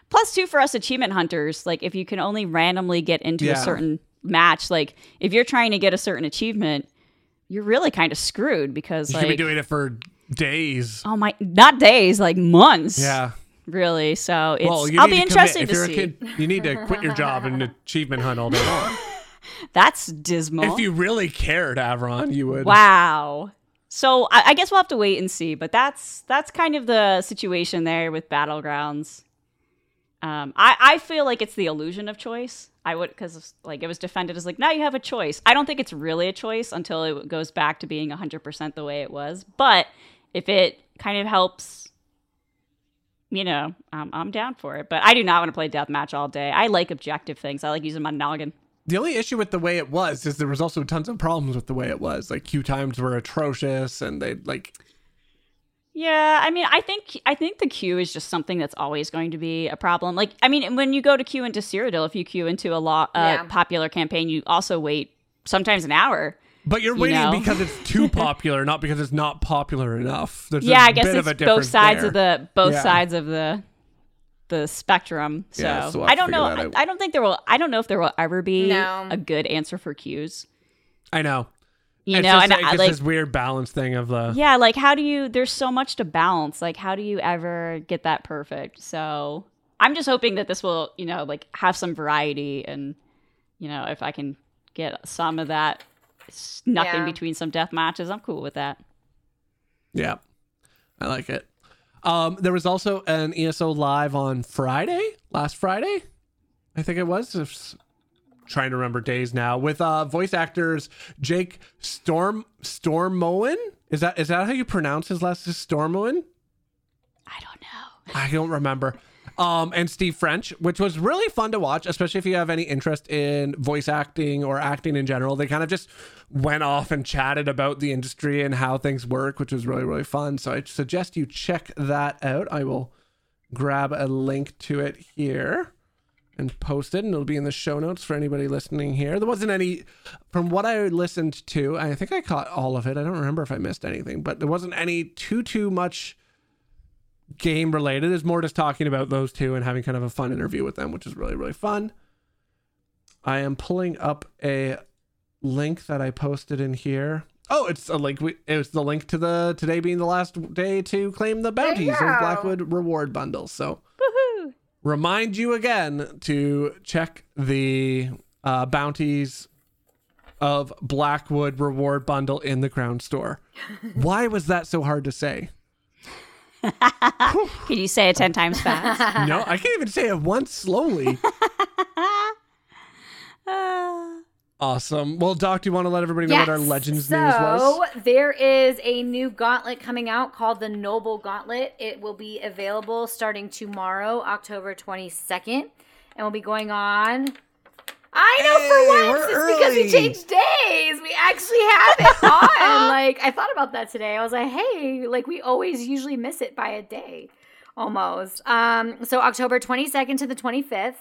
Plus two for us achievement hunters. Like if you can only randomly get into Yeah. a certain match, like if you're trying to get a certain achievement, you're really kind of screwed because You like could be doing it for days. oh my not days like months. Yeah. really. So it's Well, I'll be interested If to see. kid, you need to quit your job and achievement hunt all day long. That's dismal. if you really cared, Avron, you would. Wow. So I, I guess we'll have to wait and see, but that's that's kind of the situation there with battlegrounds. Um, I I feel like it's the illusion of choice. I would because like it was defended as like now you have a choice. I don't think it's really a choice until it goes back to being hundred percent the way it was. But if it kind of helps, you know, um, I'm down for it. But I do not want to play deathmatch all day. I like objective things. I like using my noggin. The only issue with the way it was is there was also tons of problems with the way it was. Like queue times were atrocious, and they like Yeah, I mean, I think I think the queue is just something that's always going to be a problem. Like, I mean, when you go to queue into Cyrodiil, if you queue into a lot uh, Yeah. popular campaign, you also wait sometimes an hour. But you're You waiting know? because it's too popular, not because it's not popular enough. There's yeah, a I guess bit it's both sides there. of the both Yeah. sides of the the spectrum. So, Yeah, so we'll I don't know. I. I don't think there will. I don't know if there will ever be No. a good answer for queues. I know. You it's know, just and like, I, it's like this weird balance thing of the yeah like how do you there's so much to balance like how do you ever get that perfect so i'm just hoping that this will you know like have some variety and you know if i can get some of that snuck in between some death matches i'm cool with that Yeah, I like it. Um, there was also an ESO live on Friday, last Friday, I think it was. Just trying to remember days now with uh, voice actors Jake Storm Stormoen. Is that is that how you pronounce his last? Is Stormoen? i don't know I don't remember. Um, and Steve French, which was really fun to watch, especially if you have any interest in voice acting or acting in general. They kind of just went off and chatted about the industry and how things work, which was really, really fun. So I suggest you check that out. I will grab a link to it here and post it, and it'll be in the show notes for anybody listening here. There wasn't any, from what I listened to, I think I caught all of it. I don't remember if I missed anything, but there wasn't any too, too much game related is more just talking about those two and having kind of a fun interview with them, which is really, really fun. I am pulling up a link that I posted in here Oh, it's a link. We, it was the link to the today being the last day to claim the bounties of. Blackwood reward bundles. So Woohoo! remind you again to check the uh, bounties of Blackwood reward bundle in the Crown store. Why was that so hard to say? Can you say it 10 times fast? No, I can't even say it once slowly. awesome. Well, Doc, do you want to let everybody know what our Legends so, news was? So, there is a new gauntlet coming out called the Noble Gauntlet. It will be available starting tomorrow, October 22nd, and will be going on. I know Hey, for once it's because we early. changed days. We actually have it on. like I thought about that today. I was like, hey, like we always usually miss it by a day, almost. Um, so October 22nd to the 25th.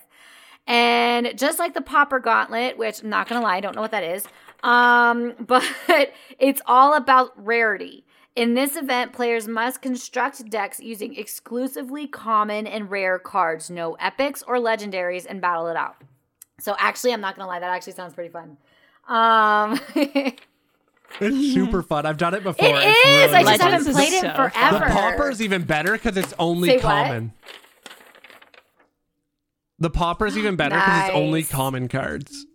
And just like the Pauper Gauntlet, which I'm not gonna lie, I don't know what that is. Um, but it's all about rarity. In this event, players must construct decks using exclusively common and rare cards, no epics or legendaries, and battle it out. So actually, I'm not gonna lie, that actually sounds pretty fun. Um, It's super fun. I've done it before. is. It's really I just Legends haven't played it so The fun. pauper is even better because it's only Say what? common. The pauper is even better because it's only common cards.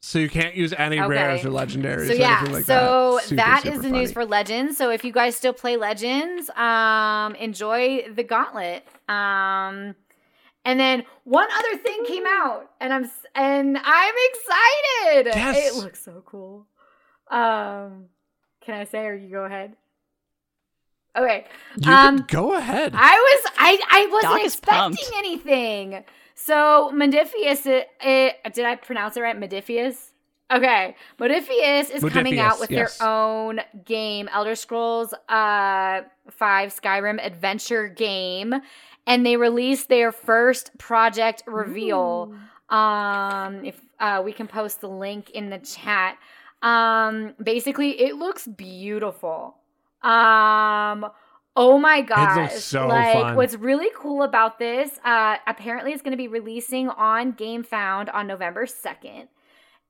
So you can't use any Okay. rares or legendaries So or yeah, anything like so that. Super, that super is the news for Legends. So if you guys still play Legends, um, enjoy the Gauntlet. Um, and then one other thing came out, and I'm and I'm excited. Yes. It looks so cool. Um, can I say, or you go ahead? Okay. You um, can go ahead. I was I I wasn't Doc expecting anything. So Modiphius, it, it, did I pronounce it right? Modiphius. Okay, Modiphius is coming out with yes. their own game, Elder Scrolls uh, Five Skyrim adventure game, and they released their first project reveal. Um, if uh, we can post the link in the chat. Um, basically, it looks beautiful. Um, oh my gosh! so like, fun. what's really cool about this? Uh, apparently, it's going to be releasing on Gamefound on November second,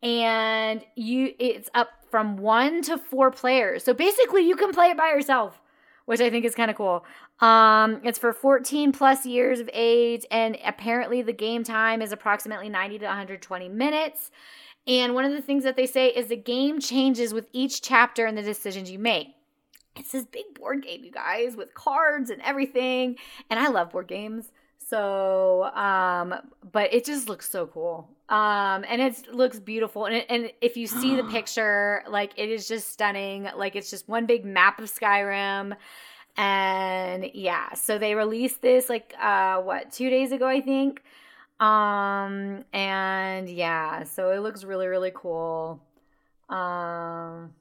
and you it's up from one to four players. So basically, you can play it by yourself which I think is kind of cool. Um, it's for 14 plus years of age, and apparently the game time is approximately 90 to 120 minutes. And one of the things that they say is the game changes with each chapter and the decisions you make. It's this big board game, you guys, with cards and everything. And I love board games. So, um, but it just looks so cool. Um, and it looks beautiful. And, it, and if you see the picture, like it is just stunning. Like it's just one big map of Skyrim. And yeah, so they released this like, uh, what, two days ago, I think. Um, and yeah, so it looks really, really cool. Um,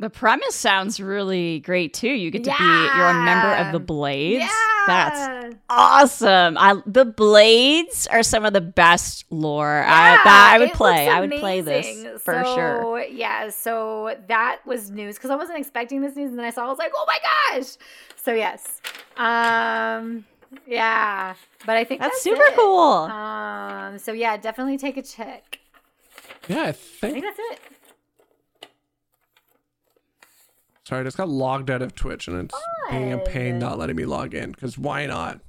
The premise sounds really great too. You get to be you're a member of the Blades. yeah. That's awesome. I the Blades are some of the best lore. I, Yeah, that I would play. I would play this for sure. So, Yeah, so that was news because I wasn't expecting this news, and then I saw, I was like, oh my gosh! So yes, um, yeah, but I think That's, that's, super it. cool. Um, so yeah, definitely take a check. yeah, I I think. think that's it. Sorry, I just got logged out of Twitch and it's being a pain not letting me log in. Because why not?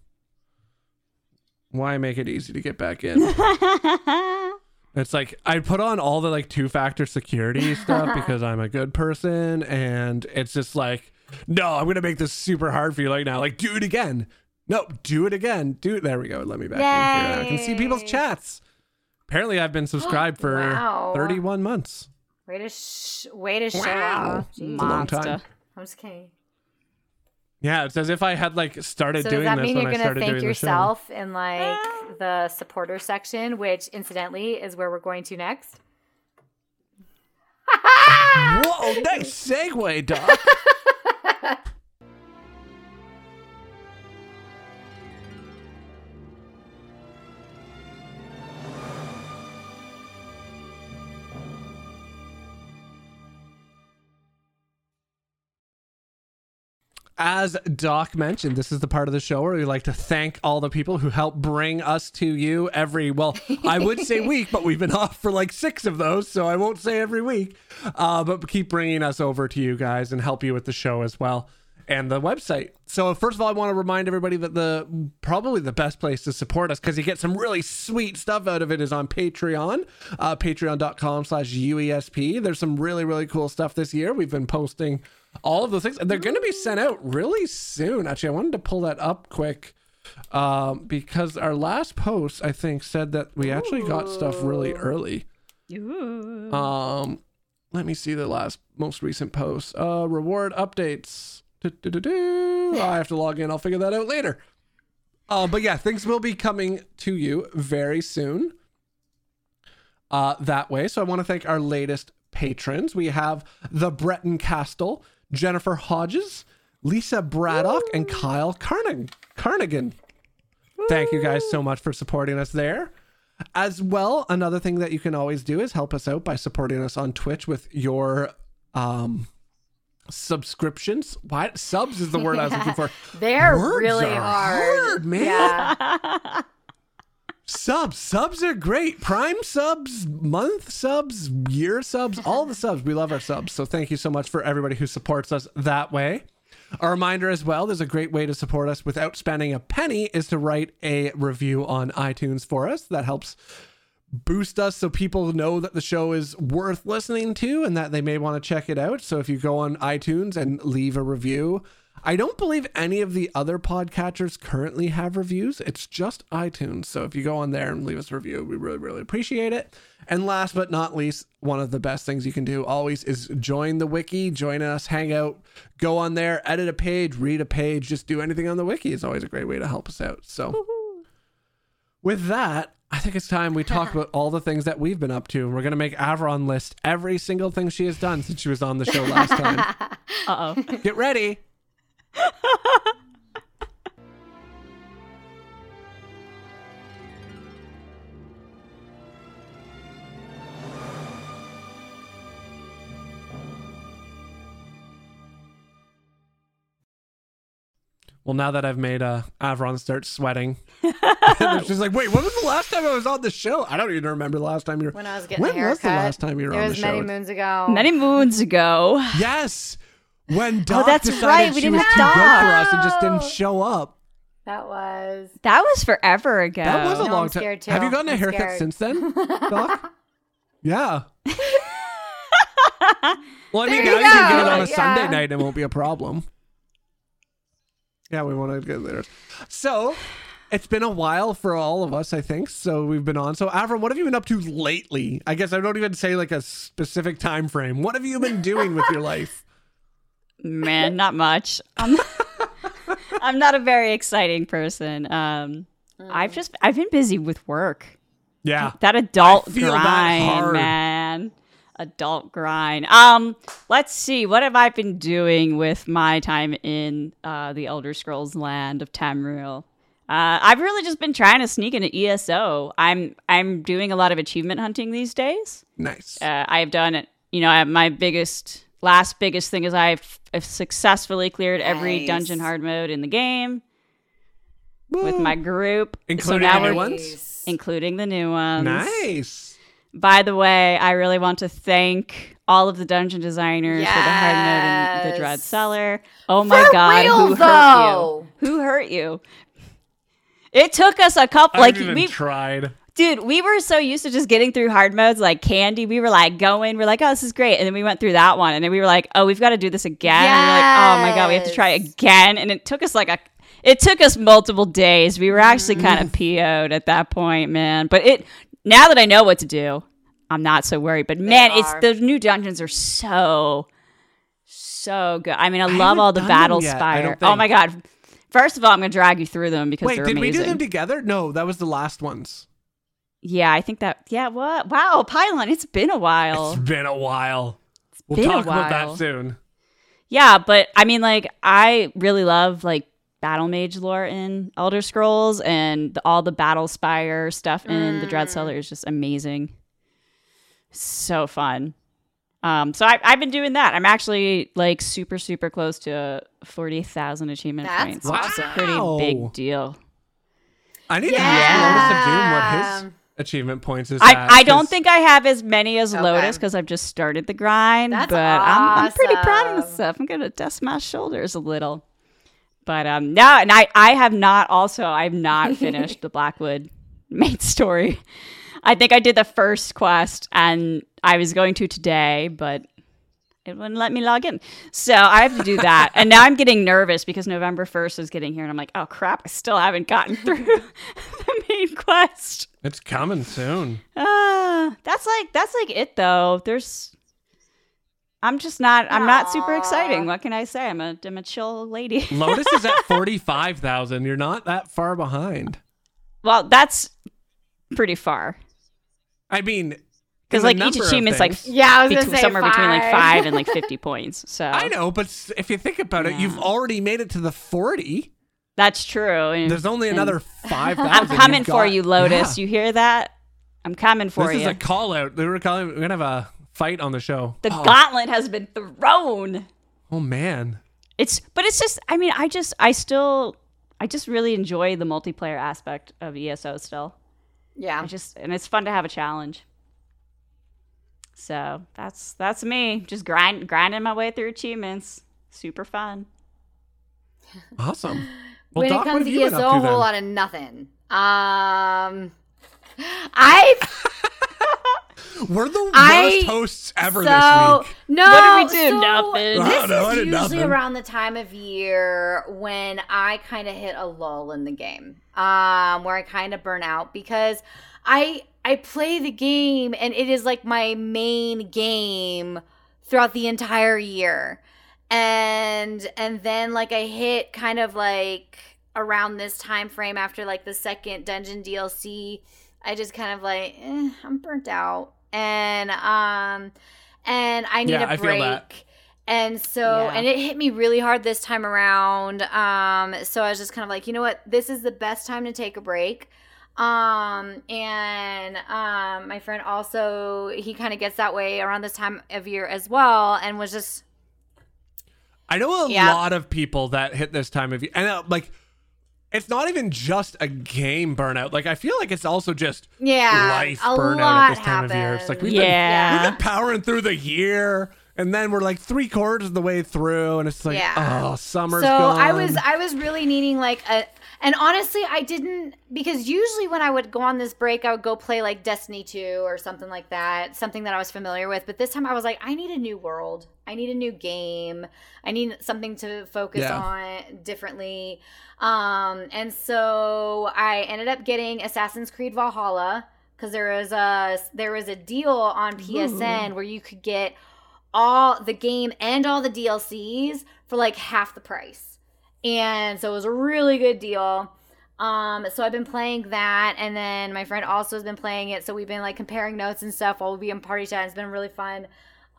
Why make it easy to get back in? It's like I put on all the like two factor security stuff because I'm a good person, and it's just like, no, I'm gonna make this super hard for you right now. Like, do it again. No, do it again. Do it. There we go. Let me back in here. I can see people's chats. Apparently, I've been subscribed for Wow. 31 months. Way to sh- way to show Wow. off. It's a Jeez. long time. Monster. I'm just kidding. Yeah, it's as if I had like started So doing this. So does that this mean you're gonna thank yourself in like ah. the supporter section, which incidentally is where we're going to next? Whoa, nice segue, Doc. As Doc mentioned, this is the part of the show where we like to thank all the people who help bring us to you every, well, I would say week, but we've been off for like six of those, so I won't say every week. Uh, but keep bringing us over to you guys and help you with the show as well and the website. So first of all, I want to remind everybody that the probably the best place to support us because you get some really sweet stuff out of it is on Patreon, uh, patreon.com slash UESP. There's some really, really cool stuff this year. We've been posting all of those things and they're going to be sent out really soon. Actually, I wanted to pull that up quick um, because our last post, I think, said that we actually got stuff really early. Ooh. Um, let me see the last most recent post. Uh, reward updates. Do-do-do-do. I have to log in. I'll figure that out later. Uh, but yeah, things will be coming to you very soon. Uh, that way. So I want to thank our latest patrons. We have the Breton Castle, Jennifer Hodges, Lisa Braddock, and Kyle Carnig- Carnigan. Thank you guys so much for supporting us there. As well, another thing that you can always do is help us out by supporting us on Twitch with your um subscriptions. What subs is the word I was looking for. They're Words really are hard. hard, man. Yeah. Subs, subs are great. Prime subs, month subs, year subs, all the subs. We love our subs. So thank you so much for everybody who supports us that way. A reminder as well, there's a great way to support us without spending a penny is to write a review on iTunes for us. That helps boost us so people know that the show is worth listening to and that they may want to check it out. So if you go on iTunes and leave a review, I don't believe any of the other podcatchers currently have reviews. It's just iTunes. So if you go on there and leave us a review, we really, really appreciate it. And last but not least, one of the best things you can do always is join the wiki, join us, hang out, go on there, edit a page, read a page, just do anything on the wiki. It's always a great way to help us out. So with that, I think it's time we talk about all the things that we've been up to. We're going to make Avron list every single thing she has done since she was on the show last time. Uh oh. Get ready. Well, now that I've made uh, Avron start sweating, she's like, "Wait, when was the last time I was on the show? I don't even remember the last time you were." When I was getting when a haircut. was the last time you were it on was the many moons ago. Many moons ago. Yes, when oh, Doc that's decided right, we she didn't was too have good for us and just didn't show up. That was. That was forever ago. That was a No, long time. scared too. Have you gotten a I'm haircut scared. since then, Doc? yeah. Well, I mean, There now you you can get it on a Sunday night and it won't be a problem. Yeah, we want to get there. So, it's been a while for all of us, I think. So we've been on. So, Avron, what have you been up to lately? I guess I don't even say like a specific time frame. What have you been doing with your life? Man, not much. I'm, I'm not a very exciting person. Um, I've just I've been busy with work. Yeah. That adult that grind, hard. man. Adult grind. Um, let's see. What have I been doing with my time in uh, the Elder Scrolls land of Tamriel? Uh, I've really just been trying to sneak into ESO. I'm I'm doing a lot of achievement hunting these days. Nice. Uh, I've done it. You know, I, have my biggest, last biggest thing is I've, I've successfully cleared every Nice. dungeon hard mode in the game with my group, Including so now the new ones? including the new ones. Nice. By the way, I really want to thank all of the dungeon designers for the hard mode and the Dread Cellar. Oh my For god, real, who though. hurt you? Who hurt you? It took us a couple, I like haven't even we, tried. Dude, we were so used to just getting through hard modes like candy. We were like going, we're like, oh, this is great, and then we went through that one, and then we were like, oh, we've got to do this again. And we we're like, oh my god, we have to try again, and it took us like a. It took us multiple days. We were actually kind Mm. of PO'd at that point, man. But it now that I know what to do, I'm not so worried. But man, it's are. the new dungeons are so so good. I mean, I, love all the Battlespire. Oh my god! First of all, I'm gonna drag you through them because Wait, did we do them together? No, that was the last ones. Yeah, I think that. Yeah, what? Wow, Pylawn, it's been a while. It's been a while. we'll been a talk about that soon. yeah, but I mean, like, I really love like battle mage lore in Elder Scrolls, and the, all the Battlespire stuff in the Dread Cellar is just amazing. So fun. Um, so I, I've been doing that. I'm actually like super, super close to 40,000 achievement That's points. Wow. It's a pretty big deal. I need to Yeah. ask Lotus of Doom what his achievement points is. I, at, I don't think I have as many as Okay. Lotus because I've just started the grind. That's but I'm, I'm pretty proud of awesome. myself. I'm gonna dust my shoulders a little. But um no, and I I have not also I've not finished the Blackwood main story. I think I did the first quest and I was going to today, but it wouldn't let me log in. So I have to do that. and now I'm getting nervous because November 1st is getting here and I'm like, oh crap, I still haven't gotten through the main quest. It's coming soon. Uh, that's like that's like it though. There's I'm just not I'm not super exciting. What can I say? I'm a I'm a chill lady. Lotus is at 45,000. You're not that far behind. well, that's pretty far. I mean, Because like each number of achievement's like Yeah, I was between, gonna say somewhere between like five. five and like fifty points. So I know, but if you think about it, you've already made it to the 40. that's true. And- There's only and another 5,000. I'm coming for got. you, Lotus. Yeah. You hear that? I'm coming for This you. This is a call out. They were calling. We're gonna have a fight on the show. the oh, gauntlet has been thrown. oh man, It's but it's just I mean I just I still I just really enjoy the multiplayer aspect of ESO still. Yeah. I just and it's fun to have a challenge. So that's that's me, just grind grinding my way through achievements. Super fun. awesome. Well, when Doc, it comes to you been ESO, up a whole then? lot of nothing. Um, I We're the worst I- hosts ever so this week. no. What did we do? so Nothing. This know, is usually nothing. around the time of year when I kind of hit a lull in the game, um, where I kind of burn out because I I play the game and it is like my main game throughout the entire year, and and then like I hit kind of like around this time frame after like the second dungeon DLC, I just kind of like eh, I'm burnt out and um and I need Yeah, a I feel that. break. And so, Yeah. and it hit me really hard this time around. Um, so I was just kind of like, you know what? This is the best time to take a break. Um, and um, my friend also, he kind of gets that way around this time of year as well, and was just, I know a Yeah. lot of people that hit this time of year, and uh, like, it's not even just a game burnout. Like, I feel like it's also just yeah, life burnout at this time of year. It's like we've Yeah. been we've been powering through the year, and then we're like three quarters of the way through, and it's like, Yeah. oh, summer's so gone. I was I was really needing like a and honestly I didn't because usually when I would go on this break I would go play like Destiny 2 or something like that, something that I was familiar with, but this time I was like I need a new world. I need a new game. I need something to focus Yeah. on differently. Um and so I ended up getting Assassin's Creed Valhalla cuz there was a there was a deal on PSN where you could get all the game and all the DLCs for like half the price. And so it was a really good deal. Um, so I've been playing that, and then my friend also has been playing it. So we've been like comparing notes and stuff while we be in party chat. It's been really fun.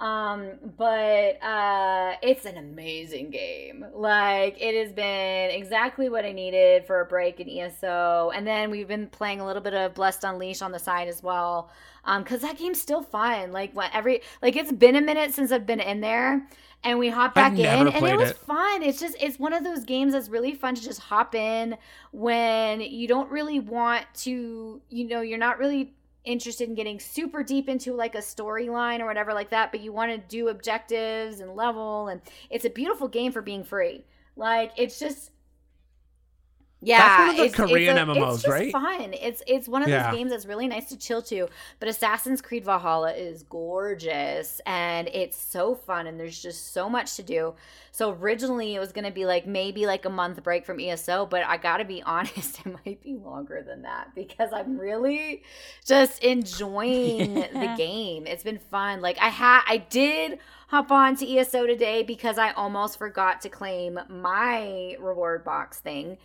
Um, but uh, it's an amazing game. Like it has been exactly what I needed for a break in ESO. And then we've been playing a little bit of Blessed Unleashed on the side as well. Um, because that game's still fun. Like what every like it's been a minute since I've been in there. And we hopped I've back in, and it was it. fun. It's just it's one of those games that's really fun to just hop in when you don't really want to, you know, you're not really interested in getting super deep into like a storyline or whatever like that, but you want to do objectives and level and it's a beautiful game for being free. Like it's just yeah, That's one of the it's, it's Korean a- MMOs, it's just right? Fun. It's it's one of Yeah. those games that's really nice to chill to. But Assassin's Creed Valhalla is gorgeous and it's so fun and there's just so much to do. So originally it was gonna be like maybe like a month break from ESO, but I gotta be honest, it might be longer than that because I'm really just enjoying the game. It's been fun. Like I had I did hop on to ESO today because I almost forgot to claim my reward box thing.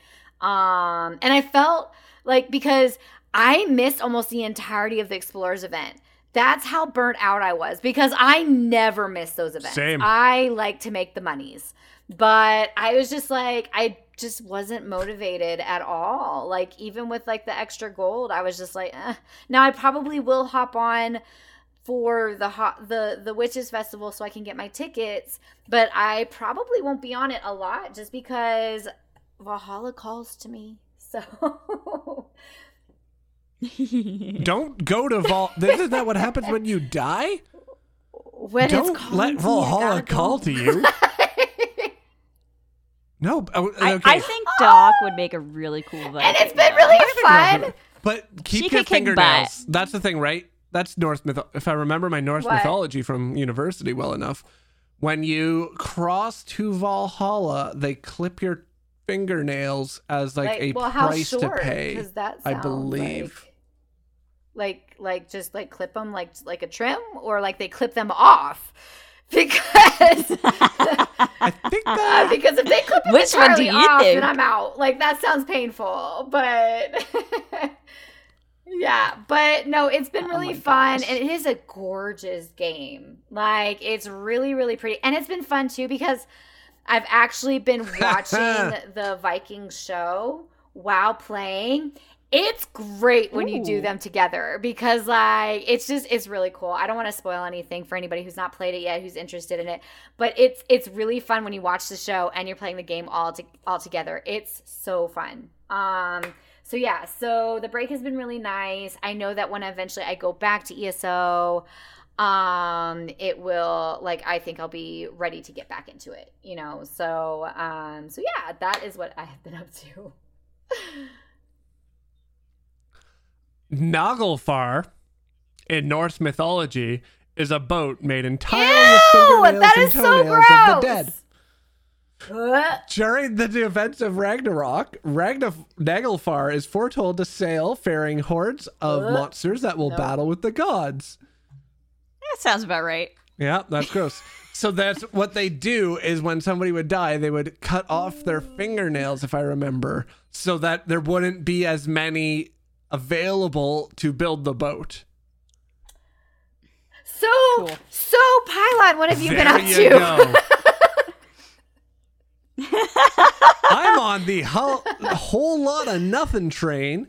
Um, and I felt like because I missed almost the entirety of the Explorers event. That's how burnt out I was because I never miss those events. Same. I like to make the monies, but I was just like, I just wasn't motivated at all. Like, even with like the extra gold, I was just like, eh. now I probably will hop on for the hot the the witches festival so I can get my tickets, but I probably won't be on it a lot just because Valhalla calls to me. So Don't go to Val. Isn't that what happens when you die? when Don't it's let to me, I Valhalla gotta call to you. No, oh, I, okay. I think Doc would make a really cool Viking. and it's been really fun. But keep She your fingernails. That's the thing, right? That's Norse myth. If I remember my Norse What? mythology from university well enough, when you cross to Valhalla, they clip your fingernails as like, a well, how price short? to pay. That I believe. Like, like, like, just like clip them like like a trim, or like they clip them off. Because I think Uh, that because if they clip them Which one do you off, think? then I'm out. Like that sounds painful, but yeah, but no, it's been really Oh fun, gosh. and it is a gorgeous game. Like it's really, really pretty, and it's been fun too because I've actually been watching the Viking show while playing. It's great when you do them together because like it's just it's really cool. I don't want to spoil anything for anybody who's not played it yet who's interested in it, but it's it's really fun when you watch the show and you're playing the game all to, all together. It's so fun. Um so yeah, so the break has been really nice. I know that when eventually I go back to ESO, um it will like I think I'll be ready to get back into it, you know. So um so yeah, that is what I have been up to. Naglfar in Norse mythology is a boat made entirely Ew, of fingernails that and is so toenails of the dead. Uh, During the events of Ragnarok, Ragnar Naglfar is foretold to sail, faring hordes of Uh, monsters that will no. battle with the gods. That sounds about right. Yeah, that's gross. so that's what they do is when somebody would die, they would cut off their fingernails, if I remember, so that there wouldn't be as many available to build the boat. So Cool. so Pylawn, what have you been up you to? go. I'm on the whole, whole lot of nothing train.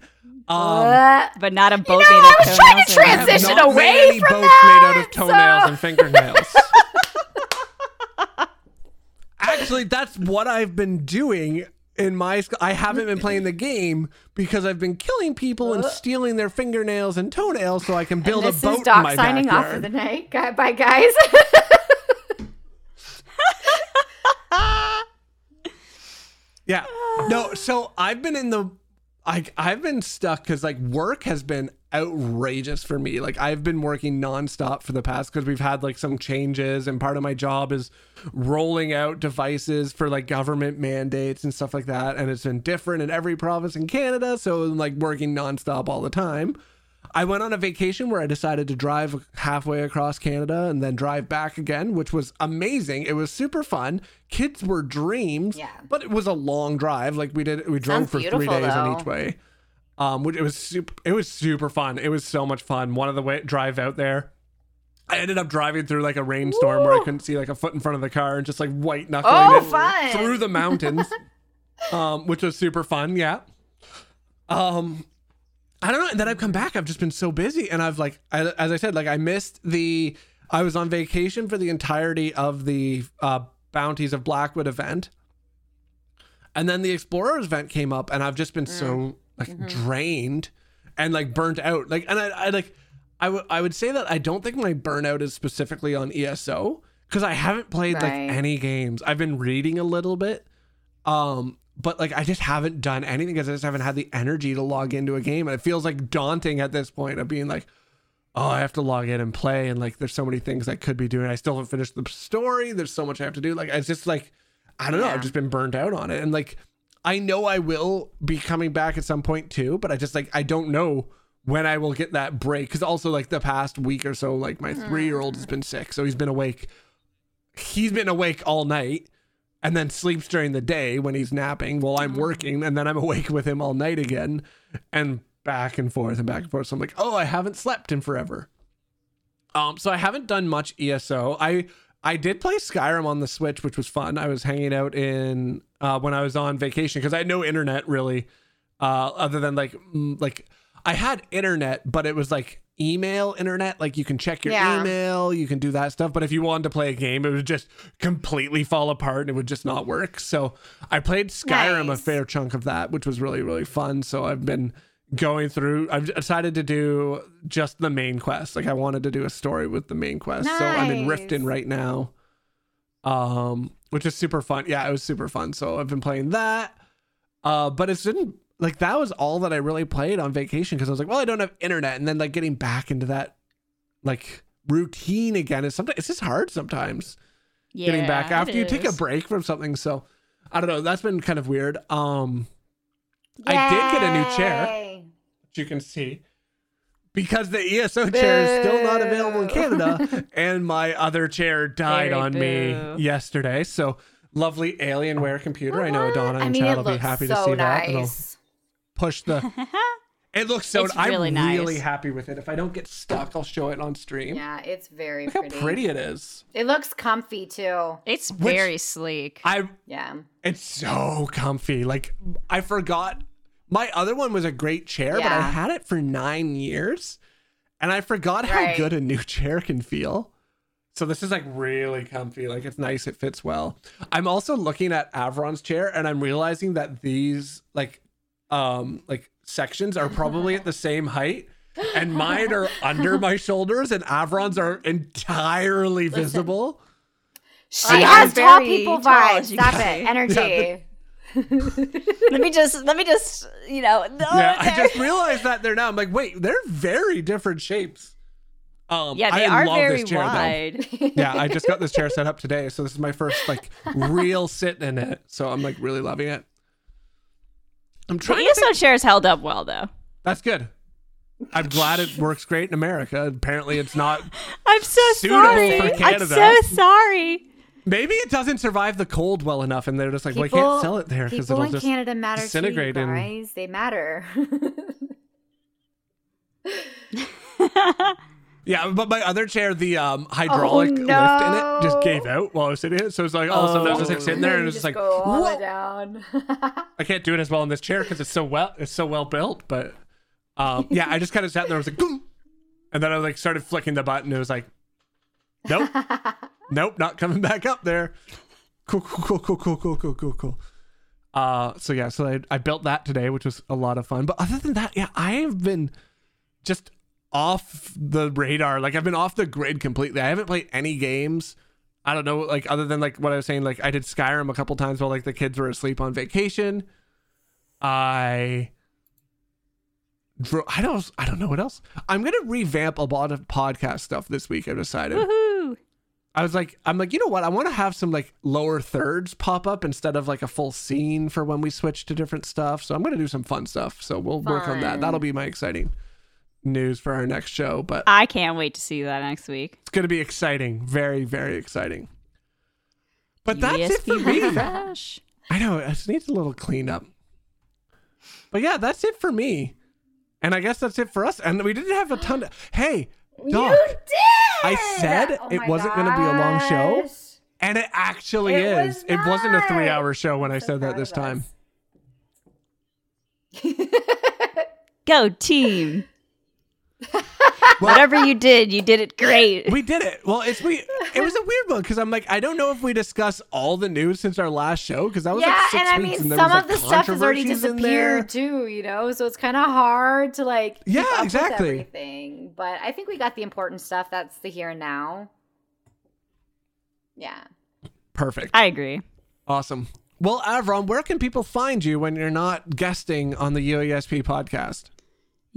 Um, But not a boat know, made I was trying to toenails and- I have transition not away from boats that, made out of toenails so- and fingernails. Actually, that's what I've been doing in my. sc- I haven't been playing the game because I've been killing people and stealing their fingernails and toenails so I can build and a this boat is in Doc my signing backyard. off for the night. Gu- Bye, guys. Yeah. No, so I've been in the like I've been stuck cuz like work has been outrageous for me. Like I've been working nonstop for the past cuz we've had like some changes and part of my job is rolling out devices for like government mandates and stuff like that and it's been different in every province in Canada, so I'm like working nonstop all the time. I went on a vacation where I decided to drive halfway across Canada and then drive back again, which was amazing. It was super fun. Kids were dreams, Yeah. but it was a long drive. Like we did, we drove Sounds for three days on though. each way. Um, which it was super. It was super fun. It was so much fun. One of the way drive out there. I ended up driving through like a rainstorm where I couldn't see like a foot in front of the car and just like white knuckling Oh, it through the mountains, um, which was super fun. Yeah. Um, I don't know. And then I've come back. I've just been so busy, and I've like, I, as I said, like I missed the. I was on vacation for the entirety of the uh, Bounties of Blackwood event, and then the Explorers event came up, and I've just been so like drained and like burnt out. Like, and I, I like, I would, I would say that I don't think my burnout is specifically on ESO because I haven't played like any games. I've been reading a little bit, um, but like I just haven't done anything because I just haven't had the energy to log into a game, and it feels like daunting at this point of being like, oh, I have to log in and play, and like there's so many things I could be doing. I still haven't finished the story. There's so much I have to do. Like it's just like I don't know. Yeah. I've just been burned out on it, and like I know I will be coming back at some point too, but I just like I don't know when I will get that break because also like the past week or so, like my hmm. three year old has been sick, so he's been awake. He's been awake all night and then sleeps during the day when he's napping while I'm working, and then I'm awake with him all night again, and back and forth and back and forth. So I'm like, oh, I haven't slept in forever. Um, so I haven't done much ESO. I I did play Skyrim on the Switch, which was fun. I was hanging out in uh, when I was on vacation because I had no internet really, uh, other than like like I had internet, but it was like email internet. Like you can check your Yeah. email, you can do that stuff. But if you wanted to play a game, it would just completely fall apart and it would just not work. So I played Skyrim a fair chunk of that, which was really, really fun. So I've been going through I've decided to do just the main quest. Like I wanted to do a story with the main quest. So I'm in Riften right now. Um which is super fun. Yeah, it was super fun. So I've been playing that. Uh but it's didn't like that was all that I really played on vacation because I was like, well, I don't have internet and then like getting back into that like routine again is sometimes it's just hard sometimes yeah, getting back after you take a break from something. So I don't know. That's been kind of weird. Um I did get a new chair. Yay. which you can see because the ESO chair is still not available in Canada and my other chair died Very on boo. me yesterday. So lovely Alienware computer. I know I and mean, Chad will be happy so to see that. And I'll nice. Push the It looks so It's I'm really really happy with it. If I don't get stuck, I'll show it on stream. Yeah, it's very Look how pretty. pretty it is. It looks comfy too. It's Which- very sleek. I Yeah. It's so comfy. Like I forgot my other one was a great chair, but I had it for nine years, and I forgot how Right. good a new chair can feel. So this is like really comfy. Like it's nice. It fits well. I'm also looking at Avron's chair, and I'm realizing that these like um like sections are probably at the same height. And mine are under my shoulders, and Avron's are entirely visible. She I'm has tall people tall, vibes. Stop can it. see. Energy. let me just let me just you know no, Yeah, I just realized that there now. I'm like, wait, they're very different shapes. Um, yeah they I are love very this chair, though. wide. Yeah, I just got this chair set up today, so this is my first like real sit in it. So I'm like really loving it. I'm trying. to ESO think- chairs held up well though. That's good. I'm glad it works great in America. Apparently, it's not. I'm so sorry. for I'm so sorry. Maybe it doesn't survive the cold well enough, and they're just like, well, I can't sell it there because People it'll in just. Canada matter disintegrate too, you and- They matter. Yeah, but my other chair, the um, hydraulic oh, no. lift in it just gave out while I was sitting in it. So it's like all of a sudden I was just like sitting there and it was just, just like, what? down. I can't do it as well in this chair because it's so well it's so well built. But um, yeah, I just kind of sat there. I was like, Boom! and then I like started flicking the button. It was like, nope, nope, not coming back up there. Cool, cool, cool, cool, cool, cool, cool, cool. Uh, so yeah, so I, I built that today, which was a lot of fun. But other than that, yeah, I have been just off the radar. Like I've been off the grid completely. I haven't played any games. I don't know, like other than like what I was saying, like I did Skyrim a couple times while like the kids were asleep on vacation. I dro- I don't I don't know what else. I'm gonna revamp a lot of podcast stuff this week. I've decided. Woohoo. I was like, I'm like, you know what? I want to have some like lower thirds pop up instead of like a full scene for when we switch to different stuff. So I'm gonna do some fun stuff. So we'll work on that. That'll be my exciting news for our next show. But I can't wait to see that next week. it's gonna be exciting. Very, very exciting. But that's it for ESP me. refresh. I know it just needs a little cleanup. But yeah, that's it for me. And I guess that's it for us. And we didn't have a ton of hey, Doc. You did. I said Oh it wasn't gonna be a long show. And it actually It is. was It wasn't a three hour show when I so said that this time. Go team. Whatever you did, you did it great. We did it. Well, it's we. It was a weird one because I'm like, I don't know if we discuss all the news since our last show because that was yeah, like six and I mean, and some was, of like, the stuff has already controversies in there. disappeared too, you know. So it's kind of hard to like Yeah, exactly. everything. But I think we got the important stuff. That's the here and now. Yeah. Perfect. I agree. Awesome. Well, Avron, where can people find you when you're not guesting on the UESP podcast?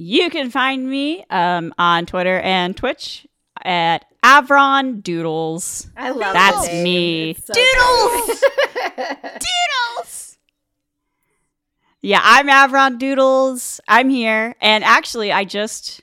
You can find me um, on Twitter and Twitch at Avron Doodles. I love That's the name. me. So Doodles! Doodles! Yeah, I'm Avron Doodles. I'm here. And actually, I just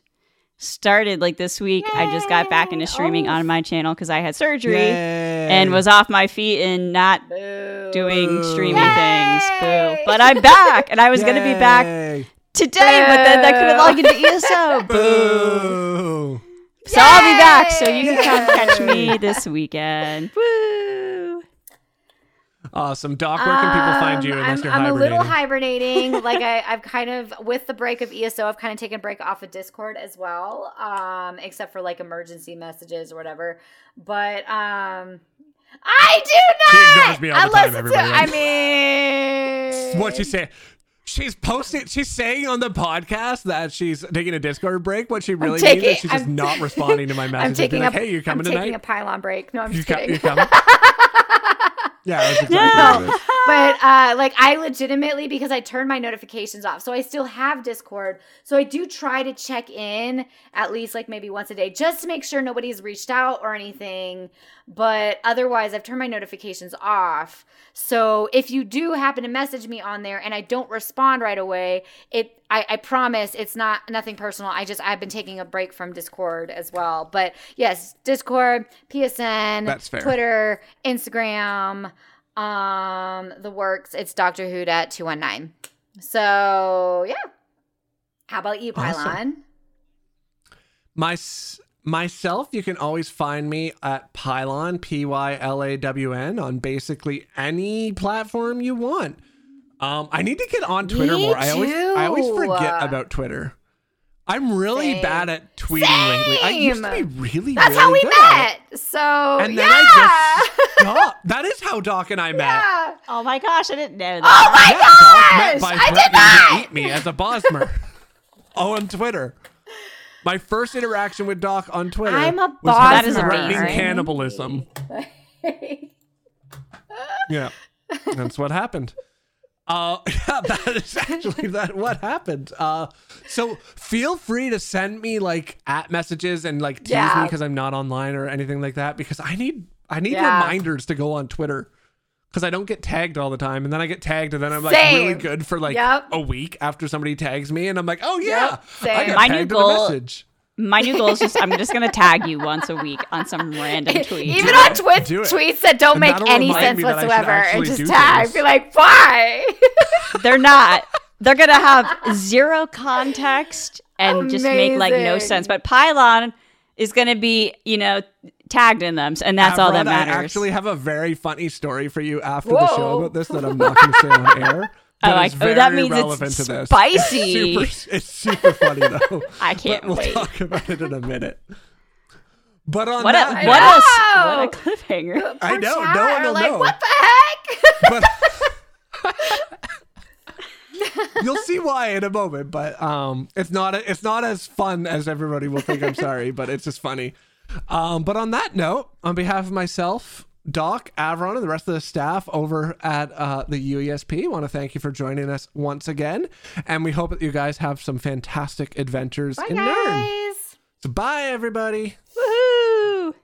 started like this week. I just got back into streaming Oh. on my channel because I had surgery Yay. and was off my feet and not Boo. doing streaming Yay! things. Boo. But I'm back and I was going to be back Yay. today, but then I couldn't Boo. log into ESO. Boo. Boo. So I'll be back. So you can Yay! come catch me this weekend. Woo! Awesome. Doc, where can people find you Um, unless I'm, you're I'm a little hibernating. like I, I've kind of with the break of ESO, I've kind of taken a break off of Discord as well, um, except for like emergency messages or whatever. But um, I do not. She ignores me all I the time, everybody. To, I mean, what you say? She's posting. She's saying on the podcast that she's taking a Discord break. What she really means taking- is she's just I'm- not responding to my I'm messages. taking like, a. hey, you coming I'm tonight? taking a Pylawn break. No, I'm you just co- kidding. you coming? yeah, exactly is. but uh, like I legitimately because I turned my notifications off, so I still have Discord. So I do try to check in at least like maybe once a day, just to make sure nobody's reached out or anything. But otherwise, I've turned my notifications off. So if you do happen to message me on there and I don't respond right away, it I, I promise it's not nothing personal. I just I've been taking a break from Discord as well. But yes, Discord, PSN, That's fair. Twitter, Instagram, um, the works. It's Doctor Who at two one nine. So yeah. How about you, Awesome. Pylawn? My myself, you can always find me at Pylawn P Y L A W N on basically any platform you want. Um, I need to get on Twitter Me more. I always I always forget about Twitter. I'm really Same. bad at tweeting lately. I used to be Same. really, That's really how we good at it. met. So And then yeah. I just stopped. That is how Doc and I met. yeah. Oh my gosh, I didn't know that. Oh my Yeah, Doc met by I did threatening to not. eat me as a Bosmer. oh, on Twitter. My first interaction with Doc on Twitter I'm a was him That is a threatening right? cannibalism. Yeah, that's what happened. Uh, yeah, that is actually that what happened. Uh, so feel free to send me like at messages and like tease Yeah. me because I'm not online or anything like that because I need I need Yeah. reminders to go on Twitter because I don't get tagged all the time and then I get tagged and then I'm like Same. really good for like Yep. a week after somebody tags me and I'm like oh yeah Yep, I got My new tagged a goal- message. My new goal is just I'm just gonna tag you once a week on some random tweet. Even on Twitch tweets that don't And make any sense me that I should whatsoever, and just tag. things. Be like, why? They're not. They're gonna have zero context and just make like no sense. But Pylawn is gonna be, you know, tagged in them, and that's all that matters. I actually have a very funny story for you after the show about this that I'm not going to say on air. Oh, but I- it's oh, that very means it's relevant to this. spicy. It's super, it's super funny though. I can't But we'll wait. talk about it in a minute. But on What a that, what note- a what a cliffhanger. I know, chat no one will like, know. What the heck? but you'll see why in a moment. But um, it's not it's not as fun as everybody will think. I'm sorry, but it's just funny. Um, but on that note, on behalf of myself, Doc, Avron, and the rest of the staff over at uh, the UESP, want to thank you for joining us once again, and we hope that you guys have some fantastic adventures Bye, in Nirn. guys. So bye, everybody. Woohoo!